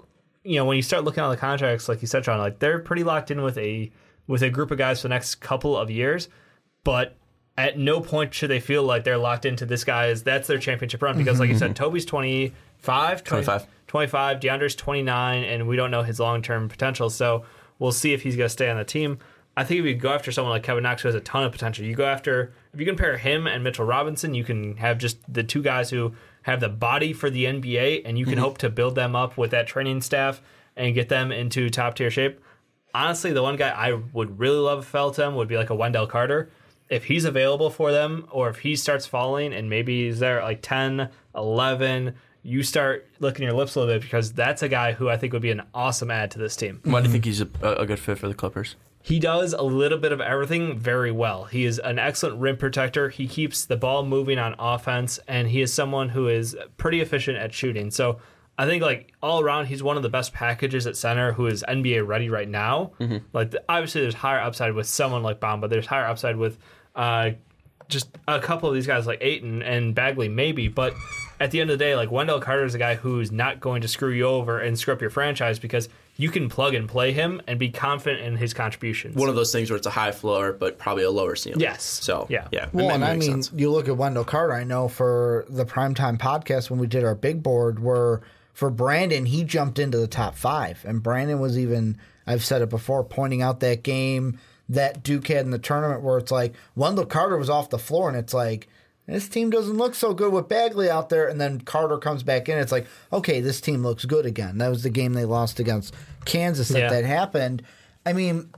you know, when you start looking at the contracts, like you said, John, like they're pretty locked in with a with a group of guys for the next couple of years, but at no point should they feel like they're locked into this guy guy's that's their championship run because like you said mm-hmm. Toby's 25 20 25. 25 DeAndre's 29 and we don't know his long-term potential so we'll see if he's going to stay on the team I think if you go after someone like Kevin Knox who has a ton of potential you go after if you compare him and Mitchell Robinson you can have just the two guys who have the body for the NBA and you can mm-hmm. hope to build them up with that training staff and get them into top tier shape honestly, the one guy I would really love if fell to him would be like a Wendell Carter. If he's available for them, or if he starts falling and maybe he's there at like 10, 11, you start licking your lips a little bit because that's a guy who I think would be an awesome add to this team. Why do you think mm-hmm. he's a, a good fit for the Clippers? He does a little bit of everything very well. He is an excellent rim protector. He keeps the ball moving on offense, and he is someone who is pretty efficient at shooting. So I think like all around, he's one of the best packages at center who is NBA ready right now. Like obviously, there's higher upside with someone like Bamba. There's higher upside with uh, just a couple of these guys like Ayton and Bagley, maybe. But at the end of the day, like Wendell Carter is a guy who's not going to screw you over and screw up your franchise because you can plug and play him and be confident in his contributions. One of those things where it's a high floor but probably a lower ceiling. Yes. So Yeah. yeah. Well, and I mean, sense. you look at Wendell Carter. I know for the primetime podcast when we did our big board, where for Brandon, he jumped into the top five, and Brandon was even. I've said it before, pointing out that game that Duke had in the tournament where it's like Wendell Carter was off the floor, and it's like this team doesn't look so good with Bagley out there, and then Carter comes back in. It's like okay, this team looks good again. That was the game they lost against Kansas that Yeah. that happened. I mean,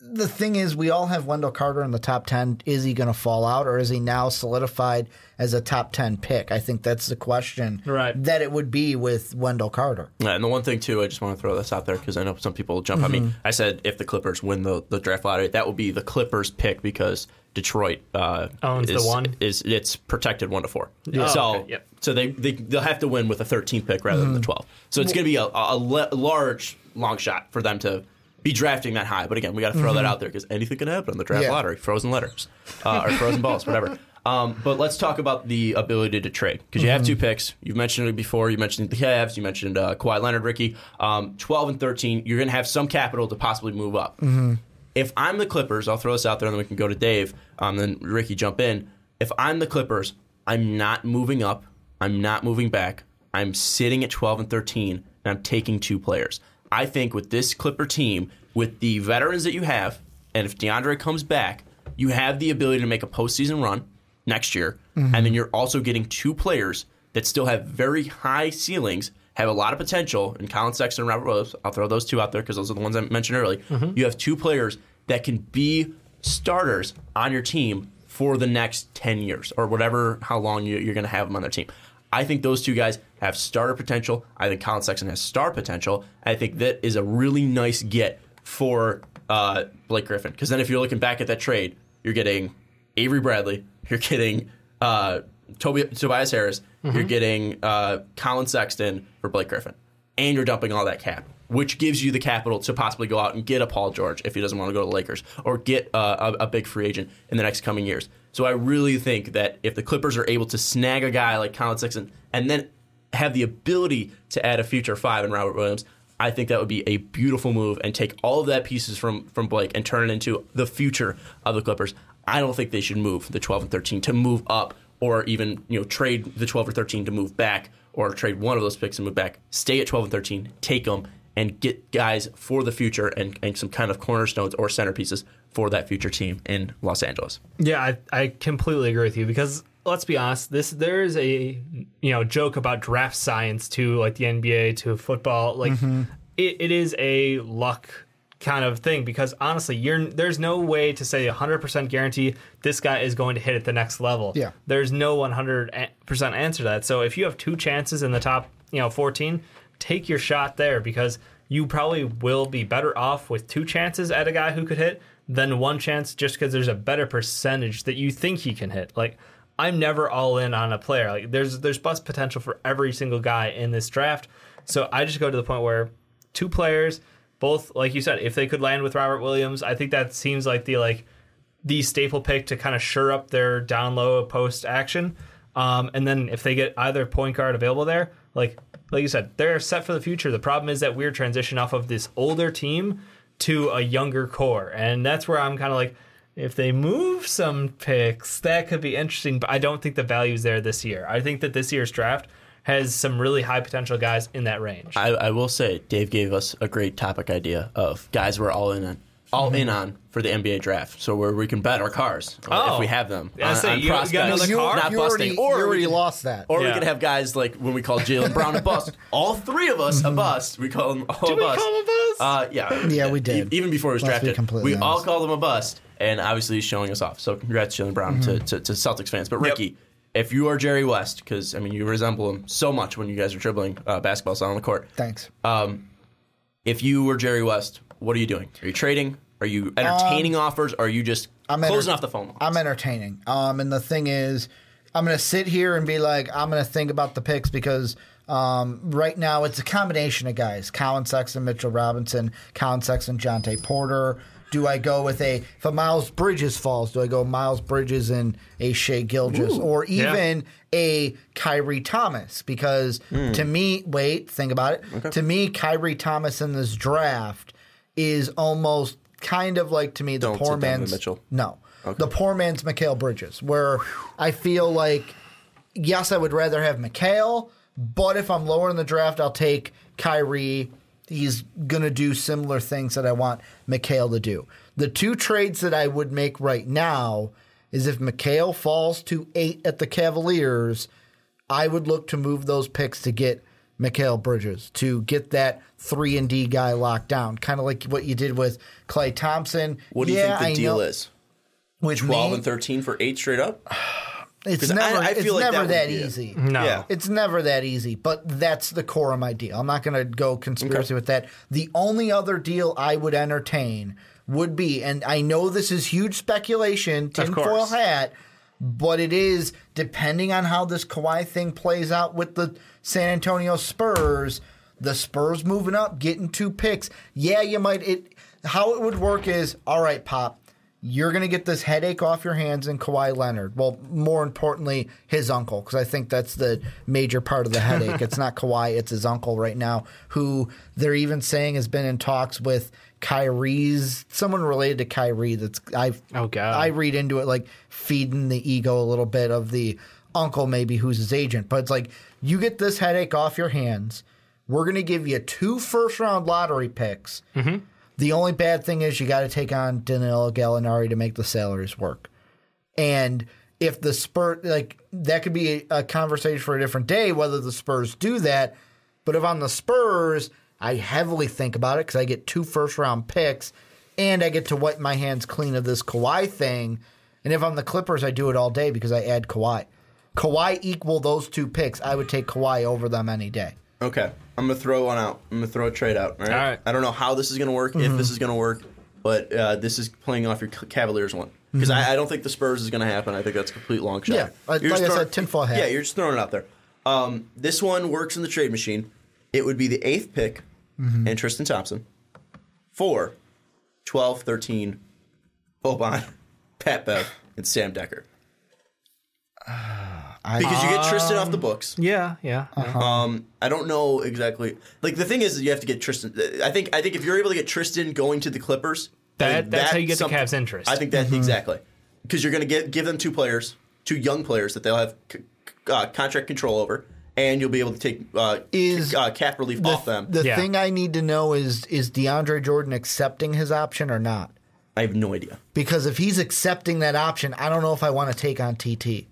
the thing is, we all have Wendell Carter in the top 10. Is he going to fall out or is he now solidified as a top 10 pick? I think that's the question Right. that it would be with Wendell Carter. Yeah, and the one thing too, I just want to throw this out there because I know some people jump on me. Mm-hmm. I said if the Clippers win the, the draft lottery, that would be the Clippers pick because Detroit uh, Owns the is, one? Is it's protected one to four. Oh, so okay, yep. so they, they they'll have to win with a 13th pick rather Mm-hmm. than the 12. So it's going to be a, a, le- large long shot for them to be drafting that high. But again, we got to throw that out there because anything can happen on the draft Mm-hmm. Yeah. lottery. Frozen letters uh, or frozen balls, whatever. Um, but let's talk about the ability to trade because you have Mm-hmm. two picks. You've mentioned it before. You mentioned the Cavs. You mentioned uh, Kawhi Leonard, Ricky. Um, Twelve and thirteen. You're going to have some capital to possibly move up. Mm-hmm. If I'm the Clippers, I'll throw this out there and then we can go to Dave. Um, then Ricky jump in. If I'm the Clippers, I'm not moving up. I'm not moving back. I'm sitting at 12 and 13, and I'm taking two players. I think with this Clipper team, with the veterans that you have, and if DeAndre comes back, you have the ability to make a postseason run next year, and then you're also getting two players that still have very high ceilings, have a lot of potential, and Collin Sexton and Robert Williams. I'll throw those two out there because those are the ones I mentioned earlier. You have two players that can be starters on your team for the next 10 years or whatever, how long you, you're going to have them on their team. I think those two guys have starter potential. I think Collin Sexton has star potential. I think that is a really nice get for uh, Blake Griffin. Because then if you're looking back at that trade, you're getting Avery Bradley, you're getting uh, Toby, Tobias Harris, you're getting uh, Collin Sexton for Blake Griffin, and you're dumping all that cap, which gives you the capital to possibly go out and get a Paul George if he doesn't want to go to the Lakers, or get uh, a, a big free agent in the next coming years. So I really think that if the Clippers are able to snag a guy like Collin Sexton and then have the ability to add a future five in Robert Williams, I think that would be a beautiful move and take all of that pieces from from Blake and turn it into the future of the Clippers. I don't think they should move the 12 and 13 to move up or even you know trade the 12 or 13 to move back or trade one of those picks and move back. Stay at 12 and 13, take them and get guys for the future and, and some kind of cornerstones or centerpieces for that future team in Los Angeles. Yeah, I, I completely agree with you because let's be honest, this there is a you know joke about draft science to like the NBA to football. Like mm-hmm. it, it is a luck kind of thing because honestly, you're there's no way to say 100% guarantee this guy is going to hit at the next level. Yeah. There's no 100% answer to that. So if you have two chances in the top, you know, 14, take your shot there because you probably will be better off with two chances at a guy who could hit than one chance just because there's a better percentage that you think he can hit. Like I'm never all in on a player. Like there's there's bust potential for every single guy in this draft. So I just go to the point where two players, both like you said, if they could land with Robert Williams, I think that seems like the like the staple pick to kind of sure up their down low post action. Um, and then if they get either point guard available there, like like you said, they're set for the future. The problem is that we're transition off of this older team to a younger core, and that's where I'm kind of like, if they move some picks, that could be interesting. But I don't think the value's there this year. I think that this year's draft has some really high potential guys in that range. I, I will say, Dave gave us a great topic idea of guys we're all in on, all in on for the NBA draft. So where we can bet our cars Oh. if we have them. Yeah, so you- you got another you, car? not you busting. already, Or you we already can- lost that. Or we could have guys like when we call Jaylen Brown a bust. All three of us a bust. We call them all Did a we bust. call him a bust? Uh, yeah, Yeah, we did. E- Even before he was Let's drafted, completely we all honest. called him a bust, and obviously he's showing us off. So congrats, Jaylen Brown, to, Mm-hmm. to, to Celtics fans. But Ricky, if you are Jerry West, because I mean you resemble him so much when you guys are dribbling uh, basketballs on the court. Thanks. If you were Jerry West, what are you doing? Are you trading? Are you entertaining offers? Or are you just Um, I'm closing enter- off the phone? lines? I'm entertaining. Um, and the thing is, I'm going to sit here and be like, I'm going to think about the picks because um, right now it's a combination of guys: Collin Sexton, Mitchell Robinson, Collin Sexton, Jontay Porter. Do I go with a if a Miles Bridges falls? Do I go Miles Bridges and a Shai Gilgeous, or Yeah. even a Khyri Thomas? Because Hmm. to me, wait, think about it. To me, Khyri Thomas in this draft is almost kind of like to me the Don't poor man's Mitchell. no. The poor man's Mikal Bridges, where I feel like, yes, I would rather have Mikal, but if I'm lower in the draft, I'll take Khyri. He's going to do similar things that I want Mikal to do. The two trades that I would make right now is if Mikal falls to eight at the Cavaliers, I would look to move those picks to get Mikal Bridges to get that three and D guy locked down, kind of like what you did with Klay Thompson. what do you Yeah, think the I deal know- is? With Twelve me, and thirteen for eight straight up. It's 'Cause I- never, I feel it's like never that that, would it. easy. no. Yeah. It's never that easy, but that's the core of my deal. I'm not going to go conspiracy with that. The only other deal I would entertain would be, and I know this is huge speculation, tinfoil course. hat, but it is depending on how this Kawhi thing plays out with the San Antonio Spurs. The Spurs moving up, getting two picks. Yeah, you might. It how it would work is all right, Pop. You're going to get this headache off your hands in Kawhi Leonard. Well, more importantly, his uncle, because I think that's the major part of the headache. it's not Kawhi, it's his uncle right now, who they're even saying has been in talks with Kyrie's someone related to Kyrie. That's I. Oh, God. I read into it like feeding the ego a little bit of the uncle, maybe who's his agent. But it's like you get this headache off your hands. We're going to give you two first round lottery picks. Mm-hmm. The only bad thing is you got to take on Danilo Gallinari to make the salaries work. And if the Spurs, like, that could be a, conversation for a different day whether the Spurs do that. But if I'm the Spurs, I heavily think about it because I get two first round picks and I get to wipe my hands clean of this Kawhi thing. And if I'm the Clippers, I do it all day because I add Kawhi. Kawhi equal those two picks. I would take Kawhi over them any day. Okay, I'm gonna throw one out. I'm gonna throw a trade out. All right. All right. I don't know how this is gonna work, if this is gonna work, but uh, this is playing off your Cavaliers one because I, I don't think the Spurs is gonna happen. I think that's a complete long shot. Yeah, like- You're like just I throwing- said, tinfoil hat. Yeah, you're just throwing it out there. Um, this one works in the trade machine. It would be the eighth pick and Tristan Thompson for 12, 13, Boban, Pat Bev, and Sam Dekker. Because you get Tristan off the books. Yeah, yeah. Uh-huh. Um, I don't know exactly. Like the thing is, you have to get Tristan. I think. I think if you're able to get Tristan going to the Clippers, That- think that's how you get the something- Cavs' interest. I think that Mm-hmm. exactly because you're going to get give them two players, two young players that they'll have c- uh, contract control over, and you'll be able to take uh, Is uh, cap relief The, off them. the Yeah. thing I need to know is is DeAndre Jordan accepting his option or not? I have no idea. Because if he's accepting that option, I don't know if I want to take on TT.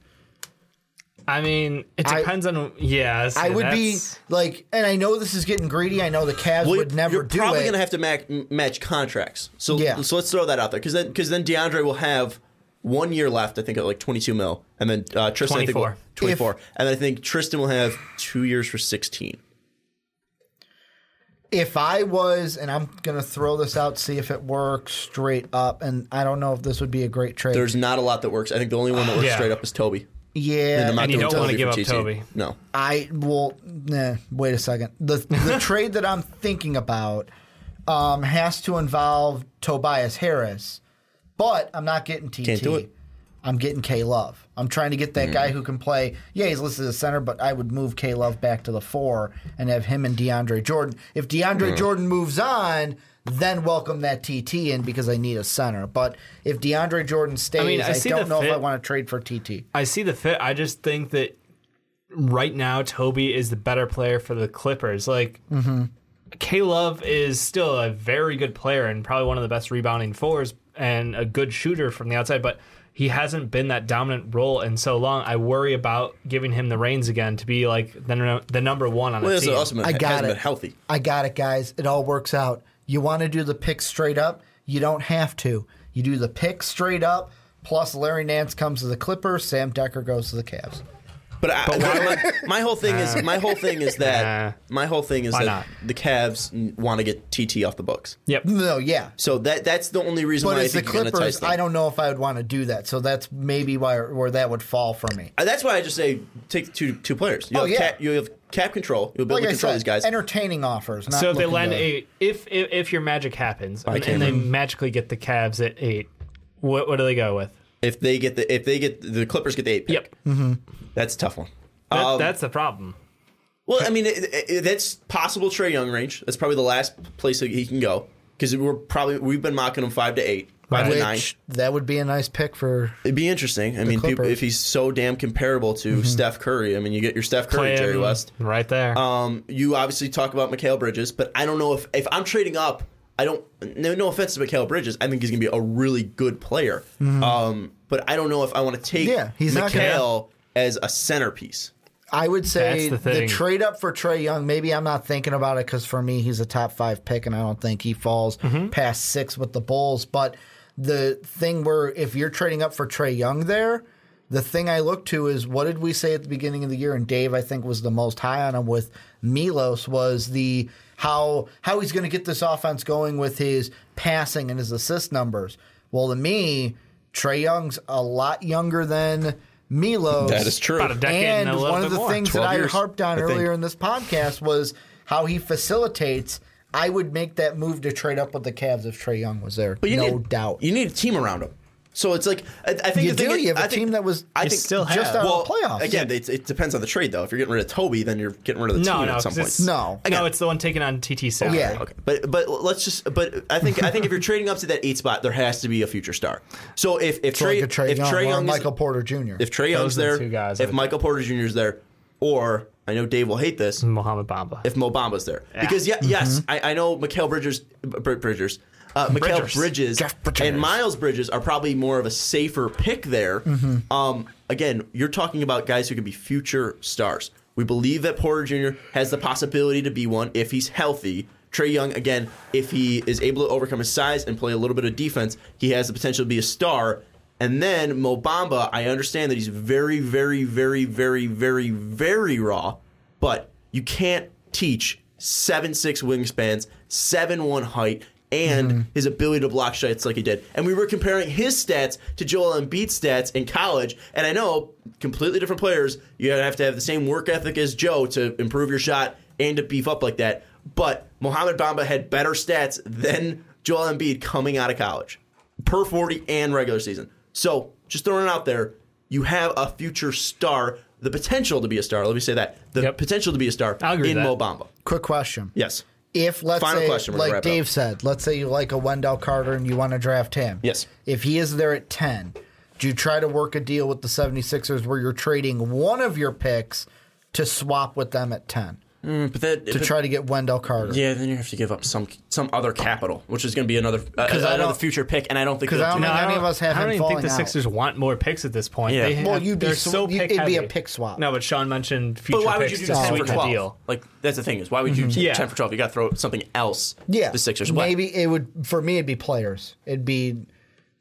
I mean, it I- depends on. Yeah, I would be like, and I know this is getting greedy. I know the Cavs Well, would never you're do probably it. going to have to match, match contracts. So Yeah. so let's throw that out there because then because then DeAndre will have one year left. I think at like 22 mil, and then uh, Tristan I think, will- 24. 24, and then I think Tristan will have two years for 16. if I was, and I'm gonna throw this out, see if it works straight up, and I don't know if this would be a great trade. There's not a lot that works. I think the only one that works Yeah. straight up is Toby. Yeah, I'm And you don't wanna give up TT. Toby. No. I will. Nah, wait a second. The the trade that I'm thinking about um, has to involve Tobias Harris, but I'm not getting TT. Can't do it. I'm getting K Love. I'm trying to get that guy who can play. Yeah, he's listed as a center, but I would move K Love back to the four and have him and DeAndre Jordan. If DeAndre Jordan moves on, then welcome that TT in because I need a center. But if DeAndre Jordan stays, I, mean, I see don't the know if I want to trade for TT. I see the fit. I just think that right now Toby is the better player for the Clippers. Like, mm-hmm. K Love is still a very good player and probably one of the best rebounding fours and a good shooter from the outside, but he hasn't been that dominant role in so long. I worry about giving him the reins again to be like the, the number one on Well, a team. also been, I got hasn't it. been healthy. I got it, guys. It all works out. You want to do the pick straight up? You don't have to. You do the pick straight up. Plus, Larry Nance comes to the Clippers. Sam Dekker goes to the Cavs. But, I, my, my whole thing is my whole thing is that Nah. my whole thing is Why that not? the Cavs want to get TT off the books. Yep. No, yeah. So that that's the only reason But why I as the think you're going to entice Clippers, them. I don't know if I would want to do that. So that's maybe why where that would fall for me. Uh, That's why I just say take two two players. You Oh, have yeah. cap, you have cap control. You'll be Like able I to control said, these guys. entertaining offers. Not So they looking land to- a if, if if your magic happens and, and they magically get the Cavs at eight, what what do they go with? if they get the if they get the Clippers get the eight pick. Yep. That's a tough one. That, Um, that's the problem. Well, I mean, it, it, that's possible. Trae Young range. That's probably the last place that he can go because we're probably we've been mocking him five to eight, five to nine. that would be a nice pick for. It'd be interesting. I mean, people, if he's so damn comparable to Steph Curry, I mean, you get your Steph Curry, Play Jerry West. right there. Um, you obviously talk about Mikal Bridges, but I don't know if if I'm trading up. I don't. No, no offense to Mikal Bridges. I think he's gonna be a really good player. Um, but I don't know if I want to take Mm-hmm. Yeah, he's not gonna- as a centerpiece. I would say That's the the, trade up for Trae Young. Maybe I'm not thinking about it because for me he's a top five pick, and I don't think he falls Mm-hmm. past six with the Bulls. But the thing where if you're trading up for Trae Young there, the thing I look to is what did we say at the beginning of the year? And Dave, I think, was the most high on him with Milos was the how how he's going to get this offense going with his passing and his assist numbers. Well, to me, Trae Young's a lot younger than Milos. That is true. About a decade and, And a little one of the more. things that 12 I years, harped on I think. earlier in this podcast was how he facilitates. I would make that move to trade up with the Cavs if Trae Young was there. But you no need, doubt. You need a team around him. So it's like I, I think You the thing do. is- You have a I think- team that was I think still just have. out well, of the playoffs. again, it, it depends on the trade though. If you're getting rid of Toby, then you're getting rid of the No, team no, at some 'cause point. it's- no. no, it's the one taking on TT salary. Yeah. Okay, but but let's just but I think I think if you're trading up to that eight spot, there has to be a future star. So if if So Trae like a Trae if Young Trae or Young is- Michael Porter Jr. if Trae Young's are the there, two guys if Michael Porter Jr. is there, or I know Dave will hate this Mohamed Bamba. if Mo Bamba's there because yeah, yes, I, I know Mikal Bridgers, Br- Bridgers, uh, Mikal Bridgers. Bridges, Bridges. and Miles Bridges are probably more of a safer pick there. Um, again, you're talking about guys who can be future stars. We believe that Porter Jr. has the possibility to be one if he's healthy. Trae Young, again, if he is able to overcome his size and play a little bit of defense, he has the potential to be a star. And then Mo Bamba, I understand that he's very, very, very, very, very, very raw, but you can't teach seven six wingspans, seven one height, and mm-hmm. his ability to block shots like he did. And we were comparing his stats to Joel Embiid's stats in college. And I know completely different players. You have to have the same work ethic as Joe to improve your shot and to beef up like that. But Mohamed Bamba had better stats than Joel Embiid coming out of college per 40 and regular season. So just throwing it out there, you have a future star, the potential to be a star. Let me say that. The Yep. potential to be a star I'll agree in with Mo that. Bamba. Quick question. Yes. If let's Final say, question, like Dave up. said, let's say you like a Wendell Carter and you want to draft him. Yes. If he is there at 10, do you try to work a deal with the 76ers where you're trading one of your picks to swap with them at 10 But that, to try to get Wendell Carter? yeah, then you have to give up some some other capital, which is going to be another uh, I another don't- future pick, and I don't think 'Cause they'll I don't do think that. any of us have I don't him even think falling the out. Sixers want more picks at this point. Yeah. They Well, you'd be sw- so you- pick it'd be a pick swap. No, but Sean mentioned future But why would you picks do to 10 for 12? deal. Like that's the thing is why would you do Yeah. 10 for 12? You got to throw something else. Yeah, the Sixers. Why? Maybe it would for me. It'd be players. It'd be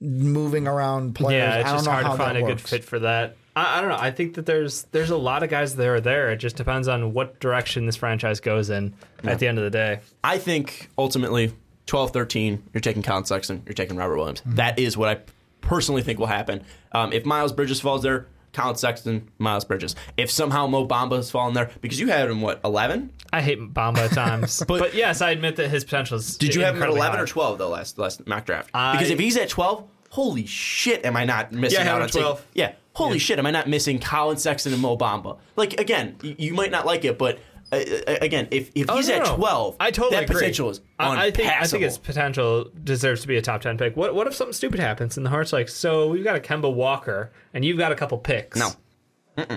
moving around players. Yeah, it's I don't just know hard how to find a good fit for that. I, I don't know. I think that there's there's a lot of guys that are there. It just depends on what direction this franchise goes in at the end of the day. I think ultimately 12 13, you're taking Collin Sexton, you're taking Robert Williams. Mm-hmm. That is what I personally think will happen. Um, if Miles Bridges falls there, Collin Sexton, Miles Bridges. If somehow Mo Bamba has fallen there, because you had him, what, 11? I hate Bamba at times, but, But- yes, I admit that his potential is. Did you have him at 11 high. or 12, though, last, last mock draft? I- because if he's at 12, holy shit, am I not missing Yeah, out on taking- 12. Yeah, holy shit, am I not missing Collin Sexton and Mo Bamba? Like, again, you, you might not like it, but uh, uh, again, if, if Oh, he's no, at. 12, I totally that agree. potential is I, I think I think its potential deserves to be a top ten pick. What what if something stupid happens and the Hearts like so we've got a Kemba Walker and you've got a couple picks. No.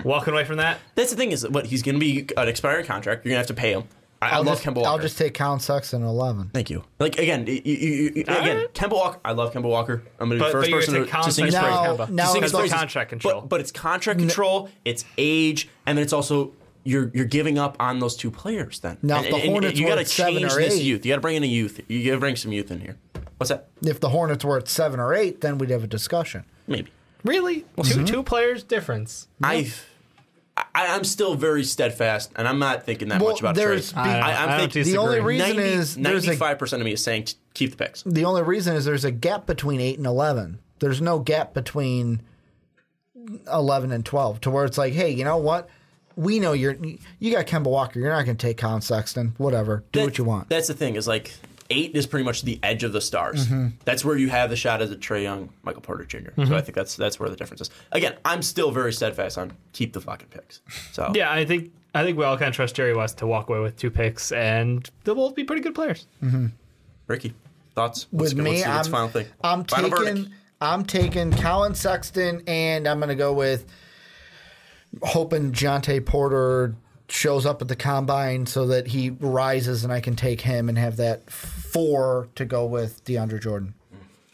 walking away from that. That's the thing is what he's going to be an expiring contract. You're going to have to pay him. I, I I'll love just, Kemba Walker. I'll just take Collin Sexton at 11. Thank you. Like again, you, you, you, you- again, right. Kemba Walker. I love Kemba Walker. I'm going to be But- the first but person gonna to, sing his Collin praise. Now- now To sing his Because praises. contract control. But, but it's contract control, it's age, and then it's also you're you're giving up on those two players. Then Now, and, if the and- and Hornets you were gotta at seven change or this eight- youth. You got to bring in a youth. You got to bring some youth in here. What's that? If the Hornets were at 7 or 8, then we'd have a discussion. Maybe. really, two mm-hmm. two players difference. I. I, I'm still very steadfast, and I'm not thinking that Well, much about there's trade. be- I, I I'm don't thinking. The only reason 90, is 95% of me is saying keep the picks. the only reason is there's a gap between 8 and 11. There's no gap between 11 and 12 to where it's like, hey, you know what? We know you're you got Kemba Walker. You're not going to take Collin Sexton. Whatever. Do That- what you want. That's the thing is like eight is pretty much the edge of the stars. Mm-hmm. That's where you have the shot as a Trae Young, Michael Porter junior Mm-hmm. So I think that's that's where the difference is. Again, I'm still very steadfast on keep the fucking picks. So Yeah, I think I think we all kind of trust Jerry West to walk away with two picks, and they'll both be pretty good players. Ricky, thoughts? What's, With me, what's, what's I'm, the final thing? I'm Final taking verdict. I'm taking Collin Sexton, and I'm going to go with hoping Jontay Porter shows up at the combine so that he rises, and I can take him and have that four to go with DeAndre Jordan.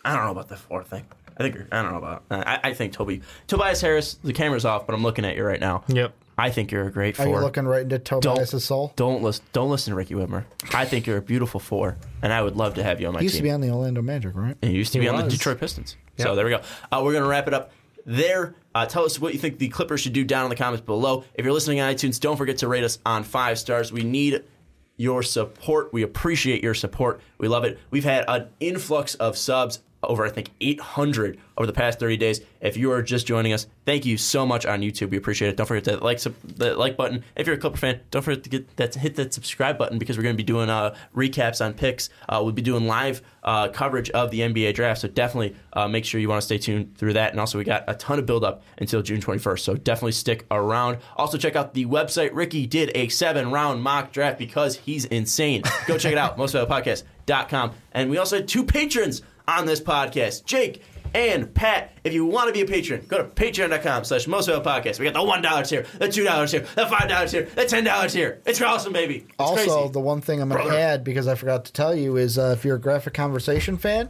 I don't know about the four thing. I think I don't know about. I, I think Toby Tobias Harris. The camera's off, but I'm looking at you right now. Yep. I think you're a great Are four. you looking right into Tobias' soul? Don't listen. Don't listen to Ricky Widmer. I think you're a beautiful four, and I would love to have you on my He used team. to be on the Orlando Magic, right? And he used to He be on the. Detroit Pistons. So there we go. Uh, we're going to wrap it up there. Uh, tell us what you think the Clippers should do down in the comments below. If you're listening on iTunes, don't forget to rate us on five stars. We need your support. We appreciate your support. We love it. We've had an influx of subs over I think 800 over the past 30 days. If you are just joining us, thank you so much on YouTube. We appreciate it. Don't forget to like sub- the like button. If you're a Clipper fan, don't forget to get that hit that subscribe button because we're going to be doing uh, recaps on picks. Uh, we'll be doing live uh, coverage of the NBA draft. So definitely uh, make sure you want to stay tuned through that. And also, we got a ton of build up until June 21st. So definitely stick around. Also, check out the website. Ricky did a seven round mock draft because he's insane. Go check it out. MostValuablePodcast.com. And we also had two patrons on this podcast, Jake and Pat. If you want to be a patron, go to patreon.com slash Podcast. We got the $1 tier, the $2 tier, the $5 tier, the $10 tier. It's awesome, baby. It's also, crazy. the one thing I'm going to add because I forgot to tell you is uh, if you're a graphic conversation fan,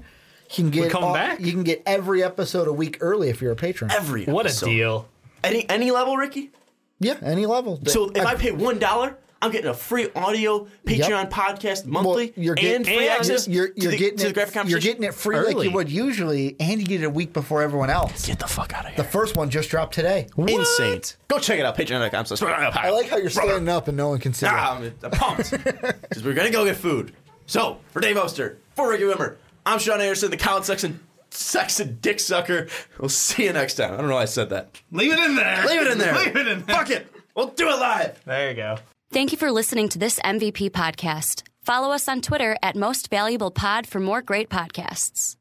you can get coming all- back? You can get every episode a week early if you're a patron. Every What a deal. Any, any level, Ricky? yeah, any level. So if I pay $1, I'm getting a free audio Patreon podcast monthly Well, you're getting and free access You're, you're to, the, getting to the it. graphic You're getting it free like you would usually, and you get it a week before everyone else. Get the fuck out of here. The first one just dropped today. Insane. Go check it out, patreon.com. slash I like how you're standing up and no one can see. Ah, it. I'm, I'm pumped because we're gonna go get food. So for Dave Oster, for Ricky Widmer, I'm Sean Anderson, the Collin Sexton, Sexton Dick Sucker. We'll see you next time. I don't know why I said that. Leave it in there. Leave it in there. Leave it in there. Fuck it. We'll do it live. There you go. Thank you for listening to this MVP podcast. Follow us on Twitter at Most Valuable Pod for more great podcasts.